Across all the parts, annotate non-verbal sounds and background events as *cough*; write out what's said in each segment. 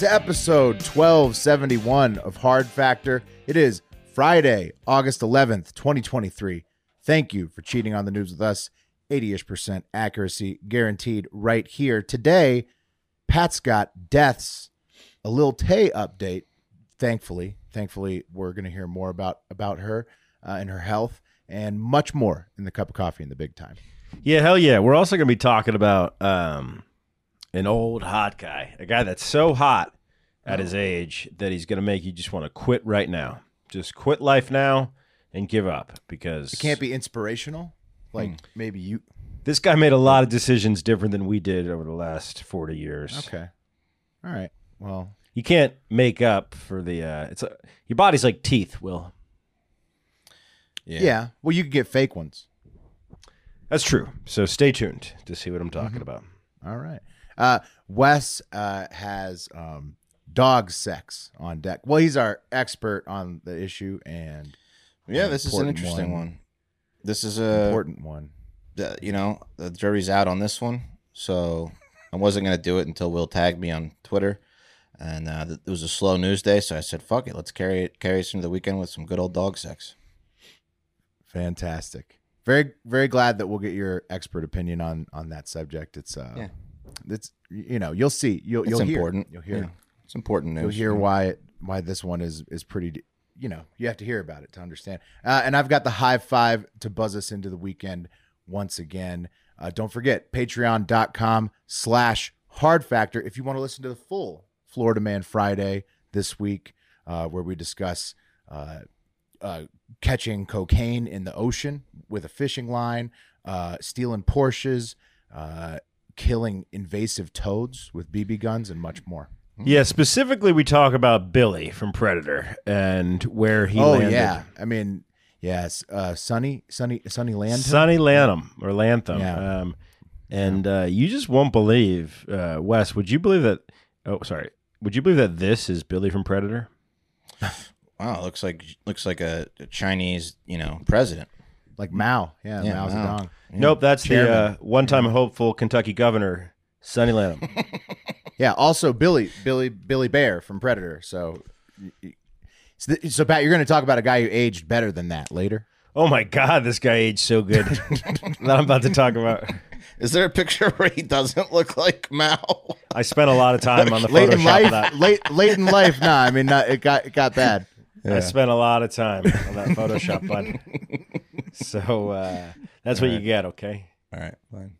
To episode 1271 of Hard Factor. It is Friday, August 11th, 2023. Thank you for cheating on the news with us. 80 ish percent accuracy guaranteed right here. Today, Pat's got deaths, a Lil Tay update. Thankfully, thankfully, we're going to hear more about, about her uh, and her health and much more in the cup of coffee in the big time. Yeah, hell yeah. We're also going to be talking about um, an old hot guy, a guy that's so hot at his age that he's going to make you just want to quit right now. Just quit life now and give up because It can't be inspirational. Like maybe you. this guy made a lot of decisions different than we did over the last 40 years. Okay. All right. Well, You can't make up for the uh it's a, your body's like teeth, Will. yeah. Well, you could get fake ones. That's true. So stay tuned to see what I'm Mm-hmm. talking about. All right. Uh, Wes uh, has um, dog sex on deck. Well, he's our expert on the issue and Yeah, this is an interesting one. one. This is a important one. uh, you know the jury's out on this one, so I wasn't gonna do it until Will tagged me on Twitter, and uh, it was a slow news day, so I said, "Fuck it, let's carry it carry us into the weekend with some good old dog sex." Fantastic. Very, very glad that we'll get your expert opinion on on that subject. It's uh, Yeah. It's you know you'll see you'll It's you'll important. hear you'll hear Yeah. It's important news. You'll hear why it, why this one is is pretty. You know, you have to hear about it to understand. Uh, and I've got the high five to buzz us into the weekend once again. Uh, don't forget patreon.com slash hard factor if you want to listen to the full Florida Man Friday this week, uh, where we discuss uh, uh, catching cocaine in the ocean with a fishing line, uh, stealing Porsches, uh, killing invasive toads with BB guns, and much more. Yeah, specifically we talk about Billy from Predator and where he oh landed. yeah, I mean, yes, uh, Sunny, Sunny, Sunny Land. Sonny Landham or Lantham. Yeah. Um, and uh, you just won't believe, uh, Wes. Would you believe that? Oh, sorry. Would you believe that this is Billy from Predator? *laughs* Wow, looks like looks like a, a Chinese, you know, president. Like Mao. Yeah, Yeah, Mao Mao. Zedong. Nope, that's the uh, one-time hopeful Kentucky governor, Sonny Landham. *laughs* Yeah, also Billy, Billy, Billy Bear from Predator. So, y- y- so, so Pat, you're going to talk about a guy who aged better than that later. oh my God, this guy aged so good. *laughs* that I'm about to talk about. Is there a picture where he doesn't look like Mao? I spent a lot of time on the *laughs* Late in life, of that. late, late in life. Nah, I mean, not, it got, it got bad. I spent a lot of time on that *laughs* Photoshop button. So uh, that's what you get, okay? All right, fine.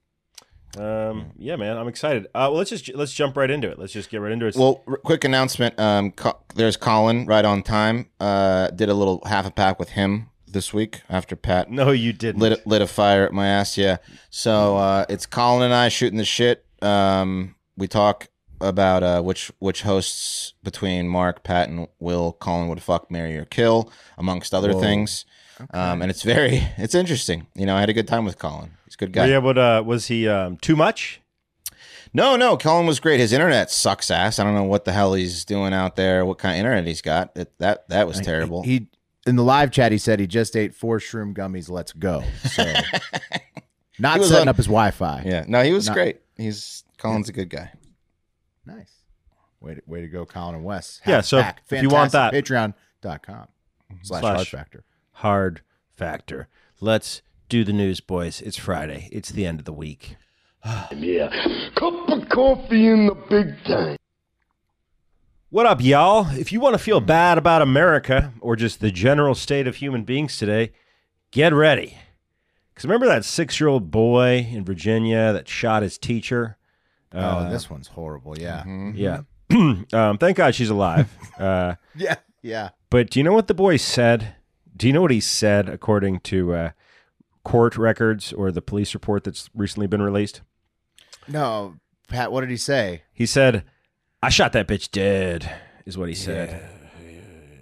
Um, yeah, man, I'm excited. Uh, well, let's just let's jump right into it. Let's just get right into it. Well, r- quick announcement. Um, Co- there's Colin right on time. Uh, did a little half a pack with him this week after Pat no, you didn't. lit lit a fire at my ass. Yeah. So uh, it's Colin and I shooting the shit. Um, we talk about uh, which which hosts between Mark, Pat, and Will Colin would fuck, marry, or kill, amongst other things. Um, and it's very *laughs* it's interesting. You know, I had a good time with Colin. He's a good guy. Were you able to? Was he um, too much? No, no, Colin was great. His internet sucks ass. I don't know what the hell he's doing out there. What kind of internet he's got? It, that that was terrible. He in the live chat, he said he just ate four shroom gummies. Let's go. So, *laughs* not setting on- up his Wi-Fi. yeah, no, he was Not- great. He's Colin's a good guy. Nice. Way to, way to go, Colin and Wes. Yeah, so Back. if you want that- Patreon.com slash Slash- hard factor. Hard factor. Let's do the news, boys. It's Friday. It's the end of the week. *sighs* Yeah. Cup of coffee in the big time. What up, y'all? If you want to feel bad about America or just the general state of human beings today, get ready. Because remember that six year old boy in Virginia that shot his teacher? Oh, this one's horrible. Yeah. Yeah. *clears throat* um, thank God she's alive. *laughs* Uh, Yeah, yeah. but do you know what the boy said? Do you know what he said according to uh, court records or the police report that's recently been released? No, Pat. What did he say? He said, "I shot that bitch dead." Is what he said.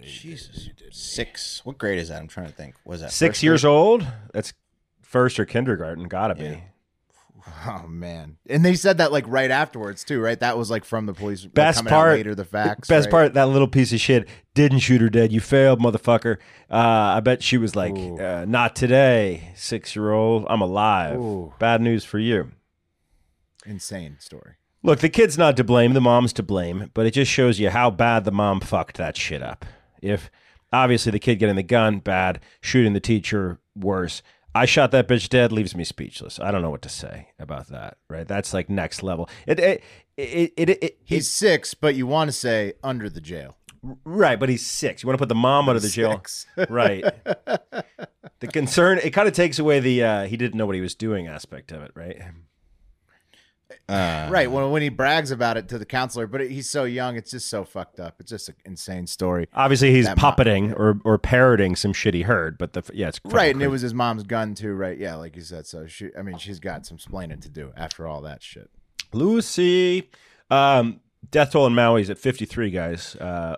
Jesus. Six. What grade is that? I'm trying to think. Was that six years grade? old. That's first or kindergarten. Gotta be. Yeah. Oh man! And they said that like right afterwards too, right? That was like from the police. like, Best part- later, the facts. Best right? part, that little piece of shit didn't shoot her dead. You failed, motherfucker. Uh, I bet she was like, uh, "Not today, six year old. I'm alive." Ooh. Bad news for you. Insane story. Look, the kid's not to blame. The mom's to blame, but it just shows you how bad the mom fucked that shit up. If obviously the kid getting the gun bad, shooting the teacher worse. I shot that bitch dead leaves me speechless. I don't know what to say about that. Right? That's like next level. It it it it, it, it He's six, but you want to say under the jail. right, but he's six. You want to put the mom of the jail, *laughs* right? the concern it kind of takes away the uh, he didn't know what he was doing aspect of it, right? Uh, right when when he brags about it to the counselor, but he's so young, it's just so fucked up. It's just an insane story. Obviously, he's That puppeting or or parroting some shit he heard, but the yeah, it's Right, and it was his mom's gun too, right? Yeah, like you said. So she, I mean, she's got some splaining to do after all that shit. Lucy. Um, death toll in Maui is at 53, guys. Uh,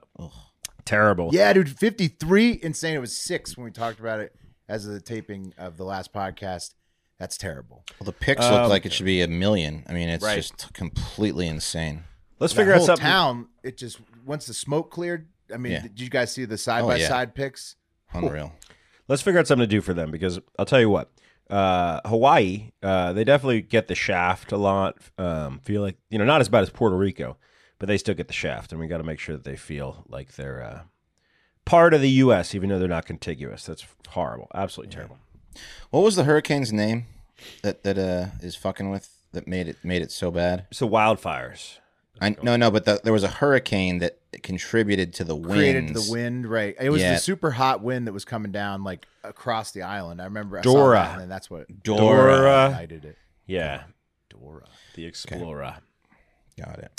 terrible. Yeah, dude, fifty three, insane. It was six when we talked about it as of the taping of the last podcast. That's terrible. Well, the pics Um, look like it should be a million. I mean, it's Right. just completely insane. Let's That figure out whole something. town. It just once the smoke cleared. I mean, Yeah. did you guys see the side by yeah. side pics? Unreal. Let's figure out something to do for them because I'll tell you what. Uh, Hawaii, uh, they definitely get the shaft a lot. Um, feel like you know not as bad as Puerto Rico, but they still get the shaft, and we got to make sure that they feel like they're uh, part of the U.S. even though they're not contiguous. That's horrible, absolutely terrible. What was the hurricane's name that that uh is fucking with that made it made it so bad? So wildfires. I no no, but the, there was a hurricane that contributed to the winds. Created the wind, right? It was Yeah. the super hot wind that was coming down like across the island. I remember I Dora. saw that, and that's what Dora. ignited it. Yeah, Dora, the Explorer. Got it.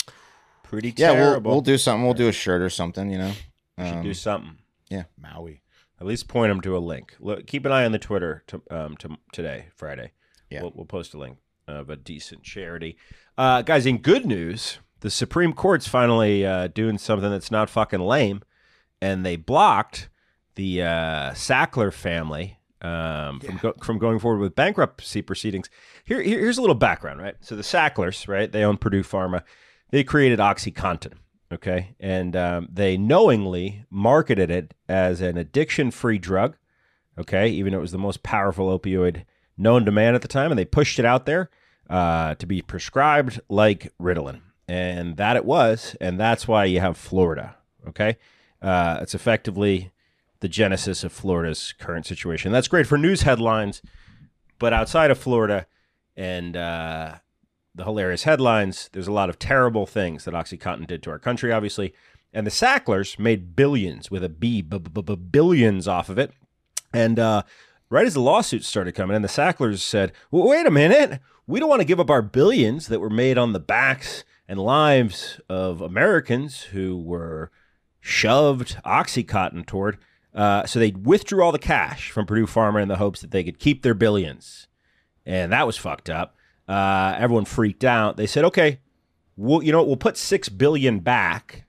Pretty Yeah, we'll, we'll do something. We'll do a shirt or something. You know. We should Um, do something. Yeah, Maui. At least point them to a link. Look, keep an eye on the Twitter to, um, to today, Friday. Yeah. We'll, we'll post a link of a decent charity. Uh, guys, in good news, the Supreme Court's finally uh, doing something that's not fucking lame, and they blocked the uh, Sackler family um, from go- from going forward with bankruptcy proceedings. Here, here- here's a little background, right? So the Sacklers, right? They own Purdue Pharma. They created OxyContin, okay, and um, they knowingly marketed it as an addiction-free drug, okay, even though it was the most powerful opioid known to man at the time, and they pushed it out there uh, to be prescribed like Ritalin, and that it was, and that's why you have Florida, okay. Uh, it's effectively the genesis of Florida's current situation. That's great for news headlines, but outside of Florida and uh, the hilarious headlines, there's a lot of terrible things that OxyContin did to our country, obviously. And the Sacklers made billions with a B, b- b- b- billions off of it. And uh, right as the lawsuits started coming in, the Sacklers said, well, wait a minute. We don't want to give up our billions that were made on the backs and lives of Americans who were shoved Oxycontin toward. Uh, so they withdrew all the cash from Purdue Pharma in the hopes that they could keep their billions. And that was fucked up. Uh, everyone freaked out. They said, okay, we'll, you know, we'll put six billion back,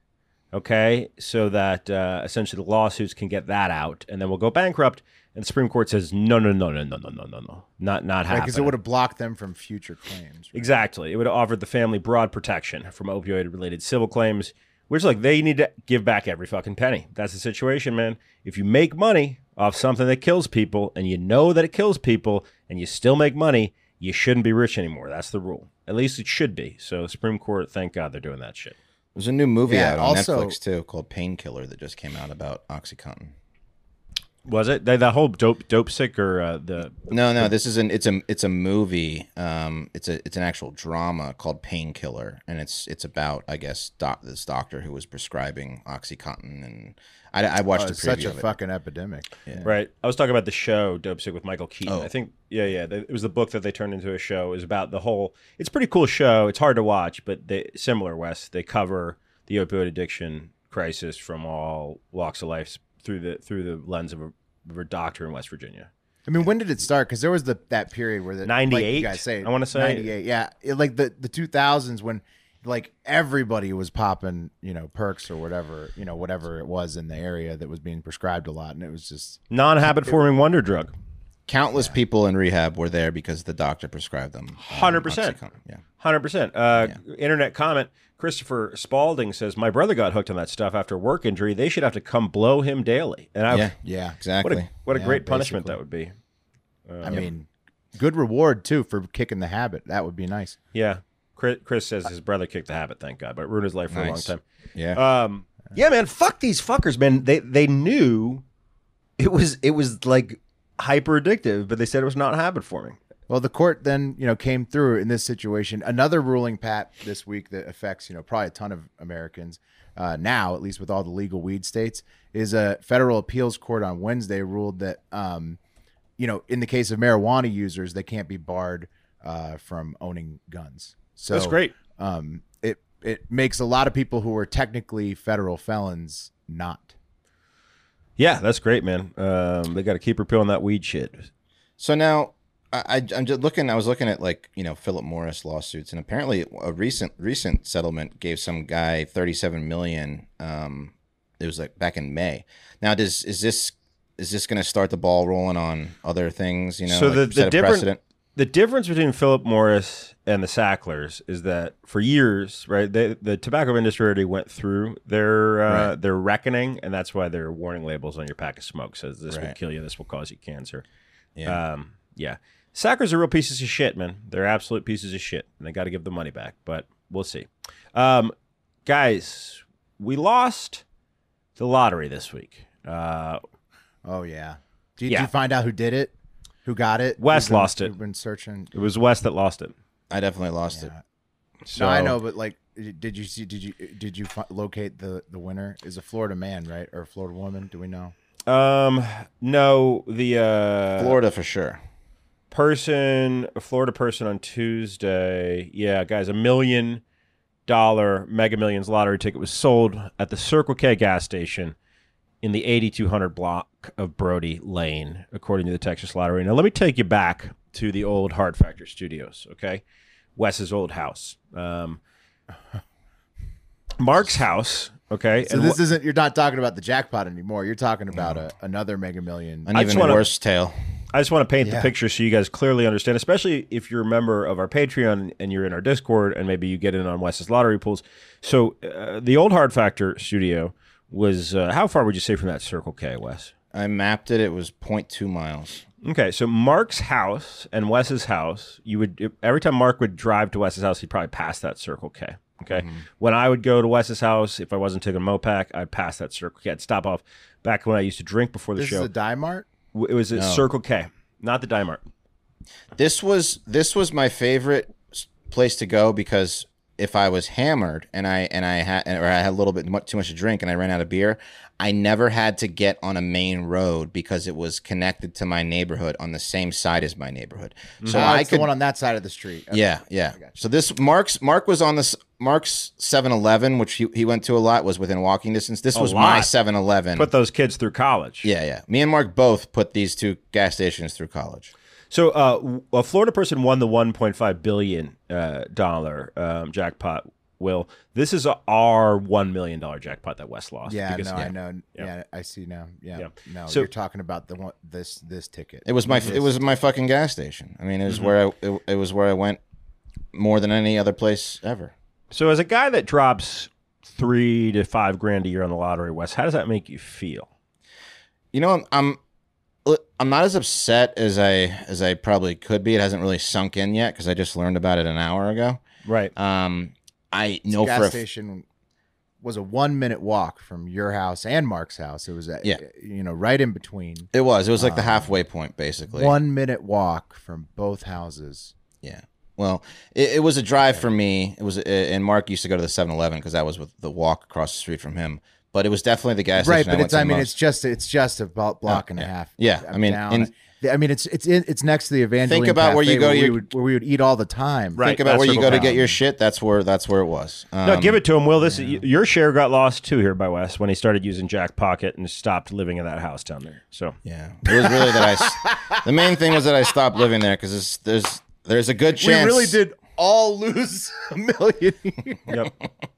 okay, so that uh, essentially the lawsuits can get that out, and then we'll go bankrupt. And the Supreme Court says, no, no, no, no, no, no, no, no, no, not not happening. Because it would have blocked them from future claims. right? Exactly. It would have offered the family broad protection from opioid related civil claims, which, like, they need to give back every fucking penny. That's the situation, man. If you make money off something that kills people and you know that it kills people and you still make money, you shouldn't be rich anymore. That's the rule. At least it should be. So, the Supreme Court, thank God they're doing that shit. There's a new movie Yeah, out on also- Netflix too called Painkiller that just came out about OxyContin. Was it? the, that whole dope, dope sick or uh, the. No, no, this is an it's a it's a movie. Um, it's a it's an actual drama called Painkiller, and it's it's about I guess doc, this doctor who was prescribing OxyContin, and I, I watched Oh, a it's preview such a of it. fucking epidemic. Right. I was talking about the show Dope Sick with Michael Keaton. Oh. I think, yeah, yeah. It was the book that they turned into a show. It was about the whole. It's a pretty cool show. It's hard to watch, but they similar, Wes. They cover the opioid addiction crisis from all walks of life through the through the lens of a, of a doctor in West Virginia. I mean, when did it start? Because there was the that period where the like 98, you guys say I wanna say. ninety eight. Yeah, It- like the the two thousands when like everybody was popping, you know, perks or whatever, you know, whatever it was in the area that was being prescribed a lot, and it was just Non-habit forming wonder drug. Countless people in rehab were there because the doctor prescribed them. um, 100%. Yeah. Hundred percent. Uh, Internet comment. Christopher Spalding says, "My brother got hooked on that stuff after a work injury. They should have to come blow him daily." And I, Yeah. yeah. what Exactly. a what a Yeah, great punishment basically. that would be. Uh, I mean, good reward too for kicking the habit. That would be nice. Yeah. Chris, Chris says his brother kicked the habit. Thank God, but ruined his life for Nice. a long time. yeah. Um, yeah, man, fuck these fuckers, man. They they knew it was it was like hyper addictive, but they said it was not habit forming. Well, the court then, you know, came through in this situation. Another ruling, Pat, this week that affects, you know, probably a ton of Americans uh, now, at least with all the legal weed states, is a federal appeals court on Wednesday ruled that, um, you know, in the case of marijuana users, they can't be barred uh, from owning guns. So That's great. Um, it it makes a lot of people who are technically federal felons not. Yeah, that's great, man. Um, they got to keep repealing that weed shit. So now I, I I'm just looking. I was looking at like you know Philip Morris lawsuits, and apparently a recent recent settlement gave some guy 37 million. Um, it was like back in May. Now does is this is this going to start the ball rolling on other things? You know, so like the, the different the difference between Philip Morris and the Sacklers is that for years, right, they, the tobacco industry already went through their uh, Right. their reckoning, and that's why their warning labels on your pack of smoke says this will kill you, this will cause you cancer. Yeah. Um, yeah. Sacklers are real pieces of shit, man. They're absolute pieces of shit, and they got to give the money back. But we'll see. Um, guys, we lost the lottery this week. Uh, Oh yeah. Did Yeah. you find out who did it? Who got it? Wes been- lost it. We've been searching. it was West that lost it. I definitely lost it. So no, I know, but like, did you see? Did you did you fi- locate the the winner? Is a Florida man, right, or a Florida woman? Do we know? Um, no, the uh, Florida for sure. Person, a Florida person on Tuesday. Yeah, guys, a million dollar Mega Millions lottery ticket was sold at the Circle K gas station in the 8200 block of Brody Lane, according to the Texas Lottery. Now, let me take you back to the old Hard Factor Studios, okay? Wes's old house. Um, *laughs* Mark's house, okay? So and this wh- isn't. You're not talking about the jackpot anymore. You're talking about a, another Mega Million. An I just even wanna- worse tale. I just want to paint the picture so you guys clearly understand, especially if you're a member of our Patreon and you're in our Discord and maybe you get in on Wes's lottery pools. So uh, the old Hard Factor studio was uh, how far would you say from that Circle K, Wes? I mapped it. It was 0.2 miles. Okay, so Mark's house and Wes's house, you would every time Mark would drive to Wes's house, he'd probably pass that Circle K. Okay, when I would go to Wes's house, if I wasn't taking a Mopac, I'd pass that Circle K. I'd stop off. Back when I used to drink before the this show, is a Die Mart. It was a Circle K, not the Dimart. This was this was my favorite place to go because if I was hammered and I and I had or I had a little bit too much to drink and I ran out of beer, I never had to get on a main road because it was connected to my neighborhood on the same side as my neighborhood. So Oh, I could the one on that side of the street. Okay. yeah, yeah. So this Mark's Mark was on this Mark's 7-Eleven, which he, he went to a lot, was within walking distance. This was my lot. 7-Eleven. Put those kids through college. yeah, yeah. Me and Mark both put these two gas stations through college. So uh, a Florida person won the 1.5 billion uh, dollar um, jackpot. Will this is a, our one million dollar jackpot that West lost? Yeah, because- no, I know. Yeah. Yeah. I see now. Yeah, Yeah. no, So- you're talking about the one this this ticket. It was my it was my fucking gas station. I mean, it was where I it, it was where I went more than any other place ever. So as a guy that drops three to five grand a year on the lottery, West, how does that make you feel? You know, I'm, I'm I'm not as upset as I as I probably could be. It hasn't really sunk in yet because I just learned about it an hour ago. Right. Um, I know gas for a station was a one minute walk from your house and Mark's house. It was a, Yeah. you know right in between. it was it was like the um, halfway point basically. One minute walk from both houses. Yeah. Well, it, it was a drive for me. It was, and Mark used to go to the 7-Eleven because that was with the walk across the street from him. But it was definitely the gas Right, station. but I it's I mean most. it's just it's just a blo- block oh, and a half. Yeah, I up, mean, down. And- I mean, it's it's in, it's next to the Evangeline. Think about where you Cafe go to we your- would, where we would eat all the time. Right. Think about that's where you what go to get your shit. That's where that's where it was. No, Um, give it to him, Will. This your share got lost too here by Wes when he started using Jack Pocket and stopped living in that house down there. So Yeah, it was really that I. s- *laughs* the main thing was that I stopped living there because there's there's there's a good chance. We really did all lose *laughs* a million. yep.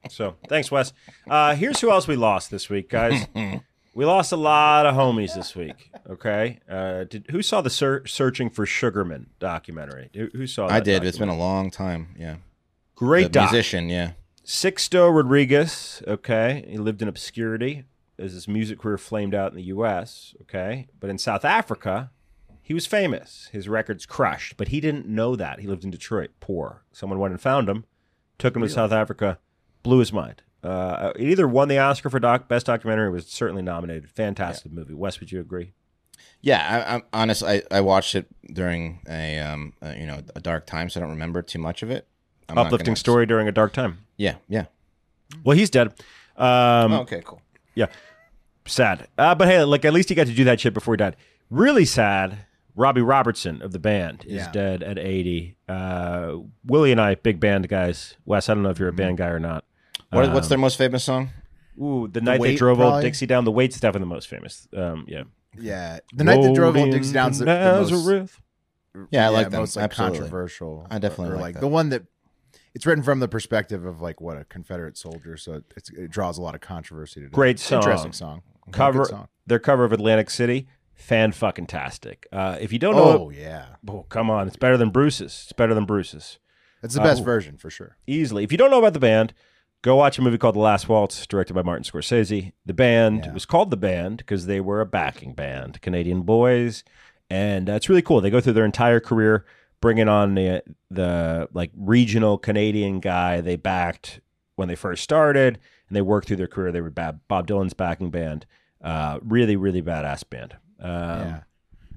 So thanks, Wes. Uh, here's who else we lost this week, guys. *laughs* we lost a lot of homies this week. Okay. Uh, did who saw the ser- searching for Sugar Man documentary? Who, who saw? That I did. It's been a long time. Yeah, great the doc. musician. Yeah, Sixto Rodriguez, okay, he lived in obscurity as his music career flamed out in the U.S., okay, but in South Africa, he was famous. His records crushed, but he didn't know that. He lived in Detroit, poor. Someone went and found him, took him to South Africa, blew his mind. Uh, it either won the Oscar for doc, best documentary, or was certainly nominated. Fantastic movie. Wes, would you agree? yeah. I, I'm honest. I, I watched it during a um uh, you know a dark time, so I don't remember too much of it. I'm Uplifting story during a dark time. Yeah, yeah. Well, he's dead. Um, Oh, okay, cool. Yeah. Sad. Uh, but hey, like at least he got to do that shit before he died. Really sad. Robbie Robertson of the band is Yeah. dead at 80. Uh, Willie and I, big band guys. Wes, I don't know if you're a band guy or not. What, what's their most famous song? Ooh, the night they Weight, drove old? Dixie down. The Weight's definitely the most famous. Um, yeah. yeah, the night they drove old Rolling Dixie Down's the, to the most, Nazareth. Yeah, I like them. most like Absolutely. controversial. I definitely or, like that. the one that it's written from the perspective of like what a Confederate soldier, so it, it's, it draws a lot of controversy. Today. Great It's an interesting song. song. Cover song. their cover of Atlantic City. Fan fucking tastic. Uh, if you don't know, Oh yeah, oh, come on, it's better than Bruce's. It's better than Bruce's. that's the Uh, best ooh. version for sure. easily. If you don't know about the band, go watch a movie called The Last Waltz, directed by Martin Scorsese. The band Yeah. was called the band because they were a backing band, Canadian boys, and uh, it's really cool. They go through their entire career bringing on the the like regional Canadian guy they backed when they first started, and they worked through their career. They were Bob, Bob Dylan's backing band. Uh, really, really badass band. Um, yeah.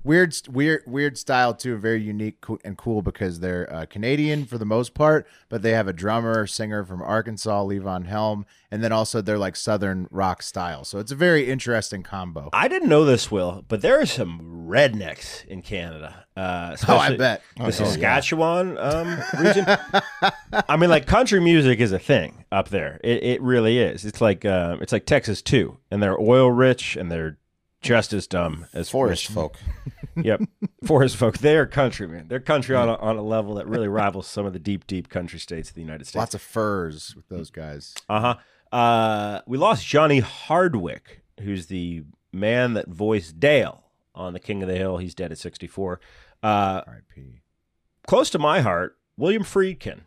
Weird, weird, weird style too. Very unique co- and cool because they're uh, Canadian for the most part, but they have a drummer, singer from Arkansas, Levon Helm, and then also they're like Southern rock style. So it's a very interesting combo. I didn't know this, Will, but there are some rednecks in Canada. Uh, Oh, I bet. the Saskatchewan um, region. *laughs* I mean, like country music is a thing up there. It, it really is. It's like uh, it's like Texas too, and they're oil rich and they're just as dumb as Forest folk. Yep, *laughs* forest folk. They are countrymen. They're country on a, on a level that really rivals some of the deep, deep country states of the United States. Lots of furs with those guys. Uh-huh. Uh We lost Johnny Hardwick, who's the man that voiced Dale on The King of the Hill. He's dead at 64. Uh, R.I.P. close to my heart, William Friedkin,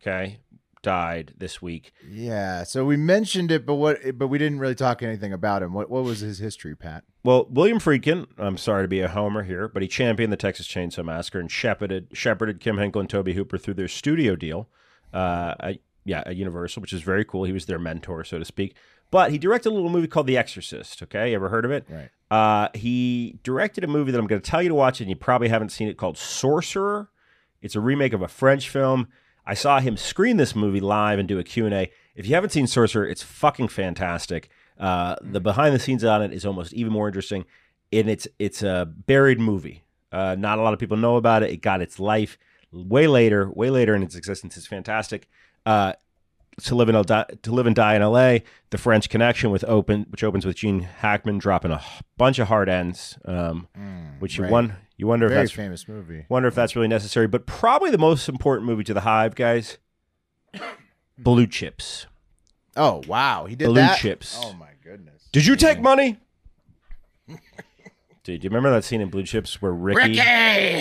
okay, died this week. Yeah. So we mentioned it, but what? But we didn't really talk anything about him. What? What was his history, Pat? Well, William Friedkin, I'm sorry to be a homer here, but he championed the Texas Chainsaw Massacre and shepherded, shepherded Kim Henkel and Tobe Hooper through their studio deal. Uh, at- yeah, at Universal, which is very cool. He was their mentor, so to speak. But he directed a little movie called The Exorcist. Okay, you ever heard of it? Right. Uh, he directed a movie that I'm going to tell you to watch, and you probably haven't seen it called Sorcerer. It's a remake of a French film. I saw him screen this movie live and do a Q&A. If you haven't seen Sorcerer, it's fucking fantastic. Uh, the behind the scenes on it is almost even more interesting. And it's it's a buried movie. Uh, not a lot of people know about it. It got its life way later, way later in its existence. It's fantastic. Uh, to live in to live and die in L.A. The French Connection with open, which opens with Gene Hackman dropping a bunch of hard ends, um, which you right. won. You wonder if Very that's famous movie. wonder if that's really necessary. But probably the most important movie to the Hive guys, *coughs* Blue Chips. Oh wow, he did Blue that. Chips. Oh my goodness. Did you take money? *laughs* Dude, do you remember that scene in Blue Chips where Ricky,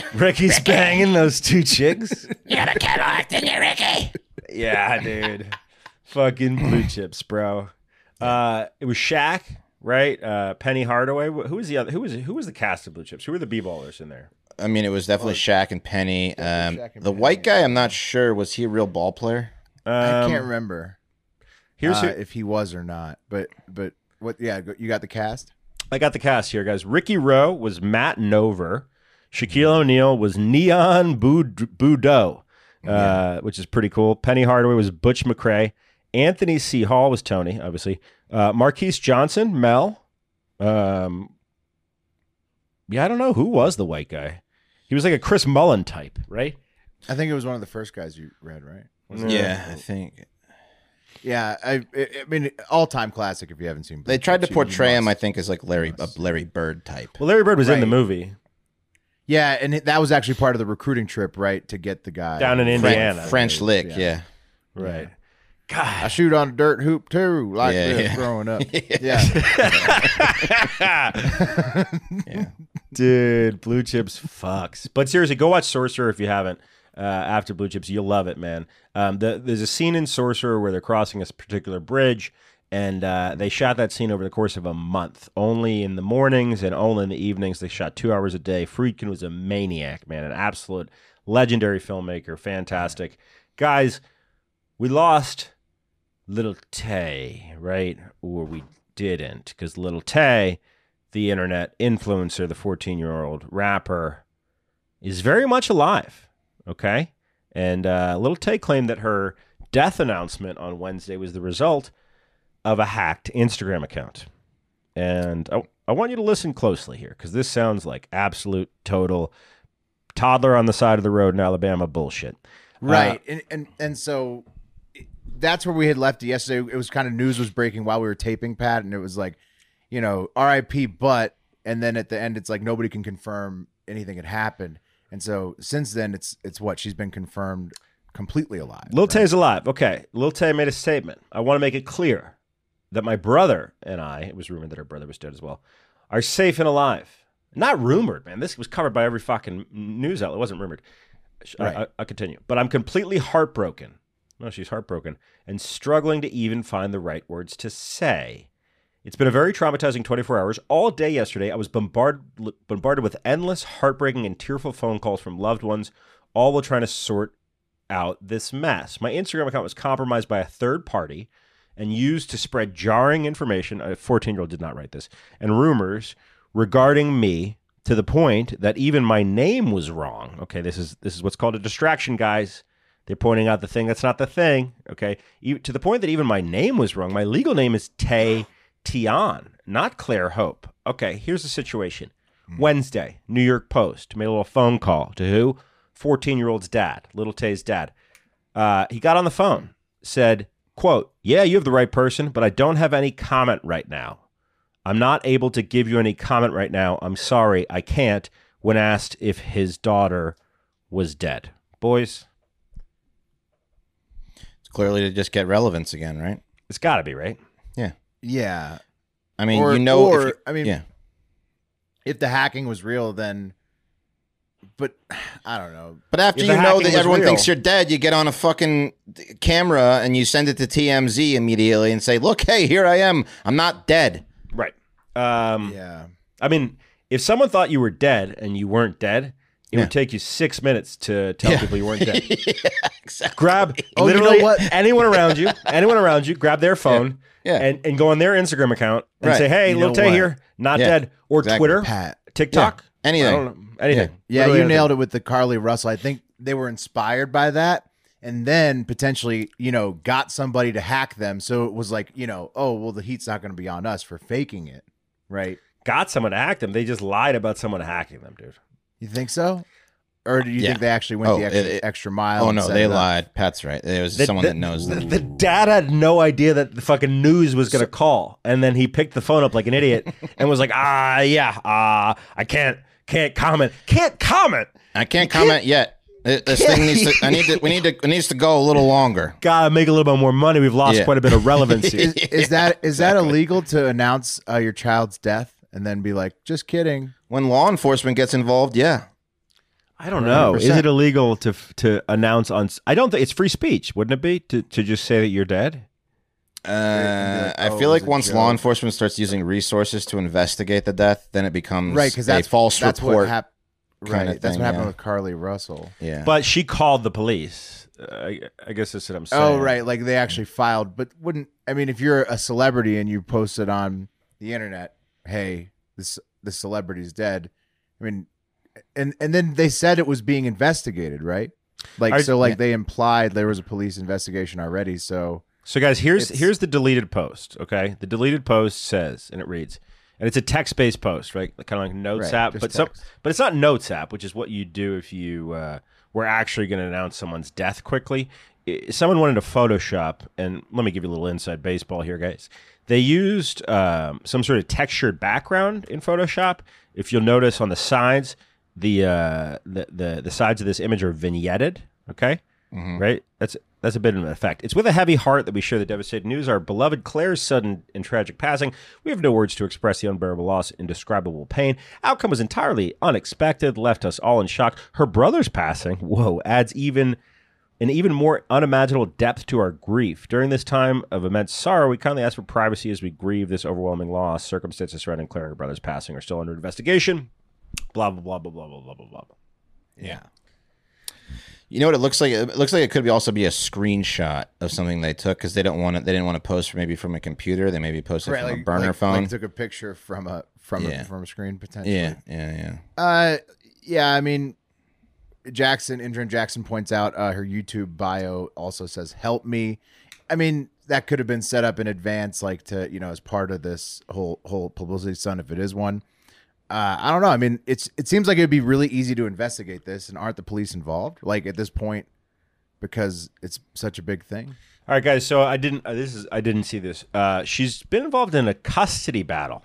*laughs* Ricky's banging those two chicks? You're the Cadillac, didn't you, Ricky? yeah, dude. Fucking Blue Chips, bro. Uh, it was Shaq, right? Uh, Penny Hardaway. Who was the other? Who was who was the cast of Blue Chips? Who were the b-ballers in there? I mean, it was definitely Shaq and Penny. Um, Shaq and the Penny. white guy, I'm not sure. Was he a real ball player? I Um, can't remember Here's uh, who, if he was or not. But but what? Yeah, you got the cast. I got the cast here, guys. Ricky Rowe was Matt Nover. Shaquille O'Neal was Neon Boud- Boudreaux, uh, which is pretty cool. Penny Hardaway was Butch McRae. Anthony C. Hall was Tony, obviously. Uh, Marques Johnson, Mel. Um, yeah, I don't know who was the white guy. He was like a Chris Mullin type, right? I think it was one of the first guys you read, right? Yeah, I think Yeah, I, I I mean, all time classic. If you haven't seen, they tried to Blue Chips, you portray him. I think as like Larry, a Larry Bird type. Well, Larry Bird was in the movie Yeah, and it, that was actually part of the recruiting trip, right? To get the guy down in Indiana. French lick, Yeah. yeah. right? I God, shoot on a dirt hoop too, like Yeah, this yeah. growing up. *laughs* *laughs* yeah. dude, Blue Chips fucks. But seriously, go watch Sorcerer if you haven't. Uh, after Blue Chips, you'll love it, man. Um, the, there's a scene in Sorcerer where they're crossing a particular bridge, and uh, they shot that scene over the course of a month, only in the mornings and only in the evenings. They shot two hours a day. Friedkin was a maniac, man, an absolute legendary filmmaker, fantastic. Guys, we lost Little Tay, right? Or we didn't, because Little Tay, the internet influencer, the 14 year old rapper, is very much alive. Okay. And uh, Little Tay claimed that her death announcement on Wednesday was the result of a hacked Instagram account. And I, I want you to listen closely here because this sounds like absolute, total toddler on the side of the road in Alabama bullshit. Right. and, and and so that's where we had left it yesterday. It was kind of news was breaking while we were taping, Pat, and it was like, you know, R.I.P. But, and then at the end, it's like nobody can confirm anything had happened. And so since then, it's it's what she's been confirmed completely alive. Lil right? Tay's alive. Okay. Lil Tay made a statement. I want to make it clear that my brother and I, it was rumored that her brother was dead as well, are safe and alive. Not rumored, man. This was covered by every fucking news outlet. It wasn't rumored. I- Right. I, I continue. But I'm completely heartbroken. No, she's heartbroken and struggling to even find the right words to say. It's been a very traumatizing 24 hours. All day yesterday, I was bombarded bombarded with endless, heartbreaking, and tearful phone calls from loved ones, all while trying to sort out this mess. My Instagram account was compromised by a third party and used to spread jarring information. A 14 year old did not write this, and rumors regarding me to the point that even my name was wrong. Okay, this is this is what's called a distraction, guys. They're pointing out the thing that's not the thing. Okay, to the point that even my name was wrong. My legal name is Tay Tian, not Claire Hope. Okay, here's the situation. Wednesday, New York Post made a little phone call to who? 14 year old's dad, little Tay's dad. Uh, he got on the phone, said, quote, Yeah, you have the right person, but I don't have any comment right now. I'm not able to give you any comment right now. I'm sorry, I can't. When asked if his daughter was dead. Boys, It's clearly to just get relevance again, right? it's got to be, right? Yeah. Yeah. I mean, Or- you know, or, if you- I mean, yeah. If the hacking was real, then, but *sighs* I don't know. But after If you know that everyone real- thinks you're dead, you get on a fucking camera and you send it to TMZ immediately and say, "Look, hey, here I am. I'm not dead." Right. Um, Yeah. I mean, if someone thought you were dead and you weren't dead, it Yeah. would take you six minutes to tell Yeah. people you weren't *laughs* dead. exactly. grab Oh, you know literally what? anyone around you, *laughs* anyone around you, grab their phone Yeah. and, and go on their Instagram account and Right. say, "Hey, You Lil Tay here, not Yeah. dead," or Exactly. Twitter, Pat. TikTok, Yeah. Anything. I don't know. anything. Yeah, Literally you nailed it with the Carlee Russell. I think they were inspired by that and then potentially, you know, got somebody to hack them. So it was like, you know, oh, well, the heat's not going to be on us for faking it. Right. Got someone to hack them. They just lied about someone hacking them, dude. You think so? Or do you Yeah. think they actually went Oh, the extra, it- it- extra mile? Oh no, they lied. Pat's right. There was The- someone the- that knows. The, the dad had no idea that the fucking news was going to call, and then he picked the phone up like an idiot *laughs* and was like, "Ah, yeah, ah, I can't, can't comment, can't comment." I can't comment yet. Th- This thing needs to. *laughs* I need to. We need to. It needs to go a little longer. Gotta make a little bit more money. We've lost Yeah. quite a bit of relevancy. *laughs* Is, is that is that illegal to announce uh, your child's death and then be like, just kidding? When law enforcement gets involved, yeah. I don't know. Is 100%. it illegal to to announce on? I don't think it's free speech, wouldn't it be to to just say that you're dead? Uh, like, I oh, feel it like once law enforcement starts using resources to investigate the death, then it becomes Right, because a that's false that's report. What hap- kinda right, that's what happened yeah. with Carlee Russell. yeah, But she called the police. Uh, I, I guess that's what I'm saying. Oh, right. Like they actually filed, but wouldn't I mean if you're a celebrity and you post it on the internet, hey, this this celebrity's dead. I mean, and and then they said it was being investigated, right? Like Are- so, like yeah. they implied there was a police investigation already. So So guys, here's It's- here's the deleted post. Okay, the deleted post says, and it reads: and it's a text-based post, right? Kind of like Notes Right, app, but text. but it's not Notes app, which is what you do if you uh, were actually going to announce someone's death quickly. Someone wanted to Photoshop, and let me give you a little inside baseball here, guys. They used um, some sort of textured background in Photoshop. If you'll notice on the sides, the uh, the, the the sides of this image are vignetted. Okay, right? That's that's a bit of an effect. It's with a heavy heart that we share the devastating news. Our beloved Claire's sudden and tragic passing. We have no words to express the unbearable loss, indescribable pain. Outcome was entirely unexpected, left us all in shock. Her brother's passing, whoa, adds even an even more unimaginable depth to our grief. During this time of immense sorrow, we kindly ask for privacy as we grieve this overwhelming loss. Circumstances surrounding Claire and her brother's passing are still under investigation. Blah blah blah blah blah blah blah blah blah. Yeah. You know what it looks like? It looks like it could be also be a screenshot of something they took because they don't want it. They didn't want to post maybe from a computer. They maybe posted from a burner like, phone. Like took a picture from a from Yeah. a from a screen potentially. yeah, yeah, yeah. Uh, yeah. I mean, Jackson, intern Jackson points out uh, her YouTube bio also says "help me." I mean, that could have been set up in advance, like to you know, as part of this whole whole publicity stunt, if it is one. Uh, I don't know. I mean, it's it seems like it'd be really easy to investigate this, and aren't the police involved? Like at this point, because it's such a big thing. All right, guys. So I didn't. Uh, this is I didn't see this. Uh, she's been involved in a custody battle.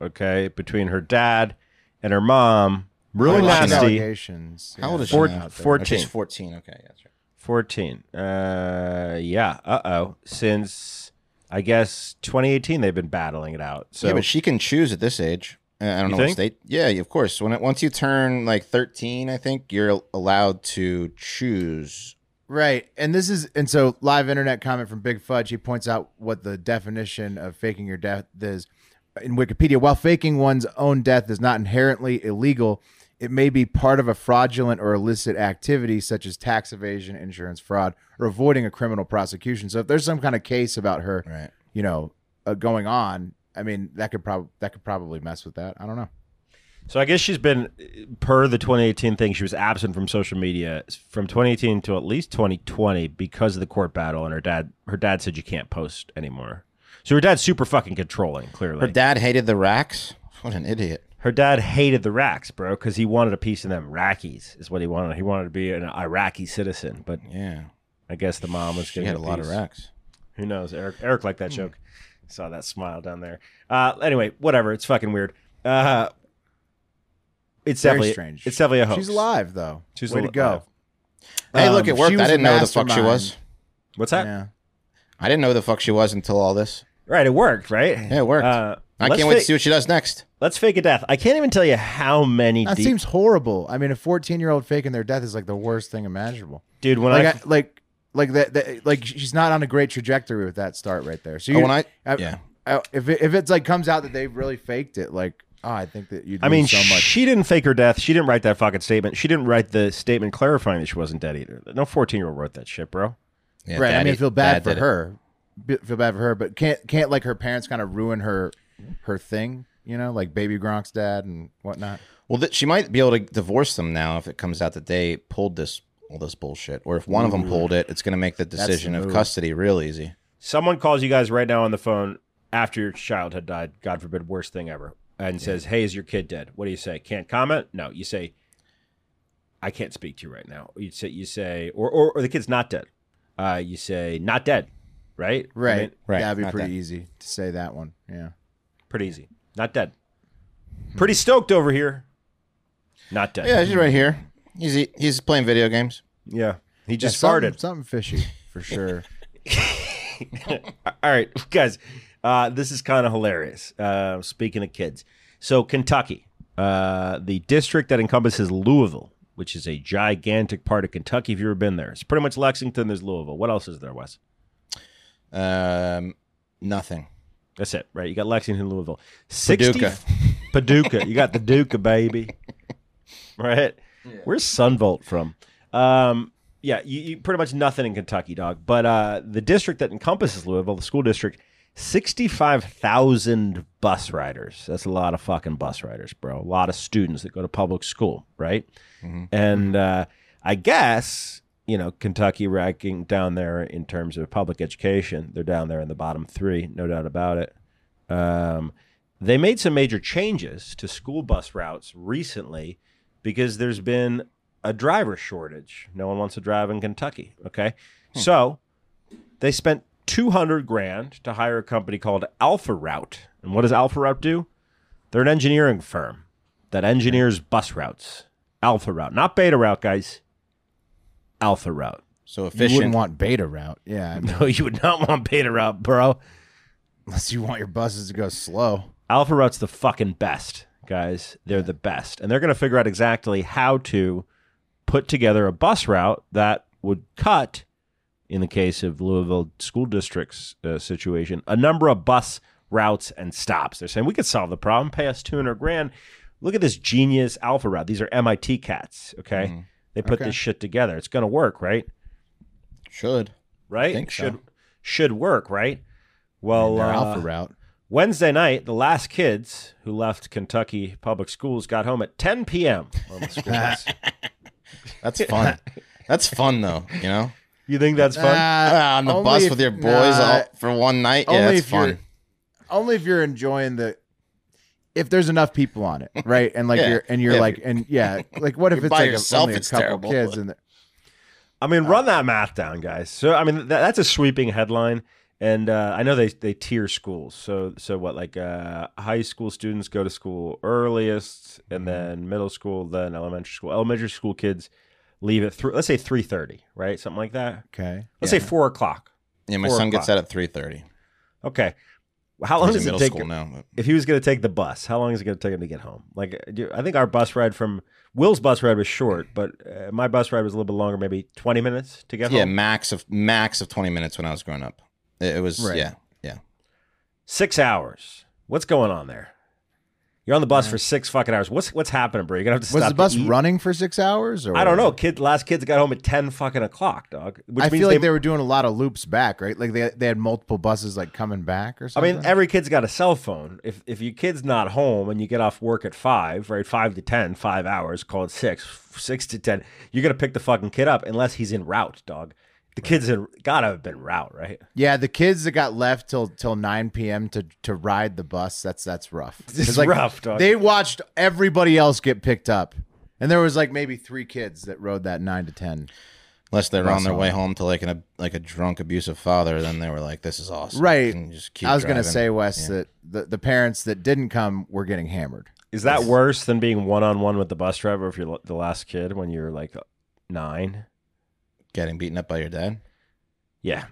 Okay, between her dad and her mom. Really How old is she now? nasty. Allegations. How yeah, old is she Four- now? out there. four- Oh, she's 14. fourteen. Okay, that's right. Fourteen. Uh, yeah. Uh oh. Since I guess 2018, they've been battling it out. So yeah, but she can choose at this age. Uh, I don't You know think? what state. Yeah, of course. When it, once you turn like thirteen, I think you're allowed to choose. Right. And this is and so live internet comment from Big Fudge. He points out what the definition of faking your death is in Wikipedia. While faking one's own death is not inherently illegal, it may be part of a fraudulent or illicit activity such as tax evasion, insurance fraud, or avoiding a criminal prosecution. So if there's some kind of case about her, Right. you know, uh, going on, I mean, that could probably that could probably mess with that. I don't know. So I guess she's been, per the 2018 thing, she was absent from social media from 2018 to at least 2020 because of the court battle, and her dad, her dad said you can't post anymore. So her dad's super fucking controlling. Clearly, Her dad hated the racks. What an idiot. Her dad hated the racks, bro, because he wanted a piece of them. Rackies is what he wanted. He wanted to be an Iraqi citizen, but Yeah, I guess the mom was she getting had a lot of racks. Who knows? Eric Eric liked that joke. Saw that smile down there. Uh, anyway, whatever. It's fucking weird. Uh, it's Very definitely strange. It's definitely a hoax. She's alive though. She's Way al- to go. alive. Hey, look, Um, it worked. I didn't know the fuck she was. What's that? Yeah. I didn't know who the fuck she was until all this. Right, it worked, right? Yeah, it worked. Uh, I can't wait to see what she does next. Let's fake a death. I can't even tell you how many. That deep- seems horrible. I mean, a 14 year old faking their death is like the worst thing imaginable. dude. When Like, I, I, like, like that, that, like she's not on a great trajectory with that start right there. So Oh, when I- I- yeah. I- if it, if it's like comes out that they really faked it, like, oh, I think that you'd. I mean, so much. she didn't fake her death. She didn't write that fucking statement. She didn't write the statement clarifying that she wasn't dead either. No fourteen year old wrote that shit, bro. Yeah, right. I mean, I feel bad for did it. her. Feel bad for her, but can't can't like her parents kind of ruin her her thing, you know, like baby Gronk's dad and whatnot. Well, th- she might be able to divorce them now if it comes out that they pulled this all this bullshit, or if one of them pulled it, it's going to make the decision of move. custody real easy. Someone calls you guys right now on the phone after your child had died. God forbid, worst thing ever, and says, "Hey, is your kid dead?" What do you say? Can't comment. No, you say, "I can't speak to you right now." You say, you say, or or, or the kid's not dead. Uh, you say, "Not dead." Right. I Right. mean, Right, That'd be not pretty that. easy to say that one. Yeah. pretty easy. Not dead. Pretty stoked over here. Not dead. Yeah, he's right here. He's e, he's playing video games. Yeah. He just Yeah, something- farted. Something fishy for *laughs* sure. All right, *laughs* guys, uh, this is kind of hilarious. Uh, speaking of kids, so Kentucky, uh, the district that encompasses Louisville, which is a gigantic part of Kentucky. If you've ever been there, it's pretty much Lexington. There's Louisville. What else is there, Wes? Um, nothing. That's it, right? You got Lexington, Louisville, 60, Paducah. Paducah. You got the Duca, baby. *laughs* Right? Where's Sunvolt from? Um, yeah, you, you pretty much nothing in Kentucky, dog. But uh, the district that encompasses Louisville, the school district, sixty-five thousand bus riders. That's a lot of fucking bus riders, bro. A lot of students that go to public school, right? And uh, I guess you know Kentucky ranking down there in terms of public education. They're down there in the bottom three, no doubt about it. Um, they made some major changes to school bus routes recently because there's been a driver shortage. No one wants to drive in Kentucky. Okay. So they spent 200 grand to hire a company called Alpha Route. And what does Alpha Route do? They're an engineering firm that engineers bus routes. Alpha Route, not Beta Route, guys. Alpha Route. So You wouldn't want beta route. Yeah. I *laughs* mean, No, you would not want Beta Route, bro. unless you want your buses to go slow. Alpha Route's the fucking best, guys. They're the best. And they're going to figure out exactly how to put together a bus route that would cut, in the case of Louisville School District's uh, situation, a number of bus routes and stops. They're saying we could solve the problem, pay us 200 grand. Look at this genius Alpha Route. These are MIT cats, okay? They put Okay. this shit together. It's going to work, right? Should. Right? Think so. should should work, right? Well, Their uh, alpha route. Wednesday night, the last kids who left Kentucky public schools got home at 10 p.m. on the school bus. *laughs* *laughs* That's fun. That's fun though. You know, You think that's fun? Uh, on the bus if- with your boys nah, all, for one night. Yeah, only that's if you're- fun. only if you're enjoying the if there's enough people on it, *laughs* right? And like Yeah. you're and you're Yeah. like and yeah, like what if You're it's by like a, yourself, only a it's couple terrible. kids and I mean, run that math down, guys. So, I mean, that, that's a sweeping headline. And uh, I know they, they tier schools. So, so what, like uh, high school students go to school earliest, and then middle school, then elementary school. Elementary school kids leave at, three, let's say 3.30, right? Something like that. okay. Let's say 4 o'clock. Yeah, my four son gets out at three thirty. Okay. How long does it take? school now. But if he was going to take the bus, how long is it going to take him to get home? Like, I think our bus ride from Will's bus ride was short, but uh, my bus ride was a little bit longer, maybe twenty minutes to get yeah, home. Yeah, max of max of twenty minutes when I was growing up. It, it was Right. yeah, yeah. Six hours. What's going on there? You're on the bus for six fucking hours. What's what's happening, bro? You're gonna have to Was stop. the bus running for six hours? Or I don't know. Kid, last kids got home at ten fucking o'clock, dog. Which I means feel like they, they were doing a lot of loops back, right? Like they they had multiple buses like coming back or something. I mean, every kid's got a cell phone. If if your kid's not home and you get off work at five, right, five to ten, five hours, call it six, six to ten, you're gonna pick the fucking kid up unless he's in route, dog. The kid's in gotta have been route, right? yeah, the kids that got left till till nine p.m. to to ride the bus. That's that's rough. *laughs* This is like, rough, dog. They watched everybody else get picked up, and there was like maybe three kids that rode that nine to ten. Unless they were on their Awesome. way home to like an like a drunk abusive father, then they were like, "This is awesome." Right. And just keep I was gonna driving. say, Wes, Yeah. that the the parents that didn't come were getting hammered. Is that worse than being one on one with the bus driver if you're the last kid when you're like nine? Getting beaten up by your dad. Yeah,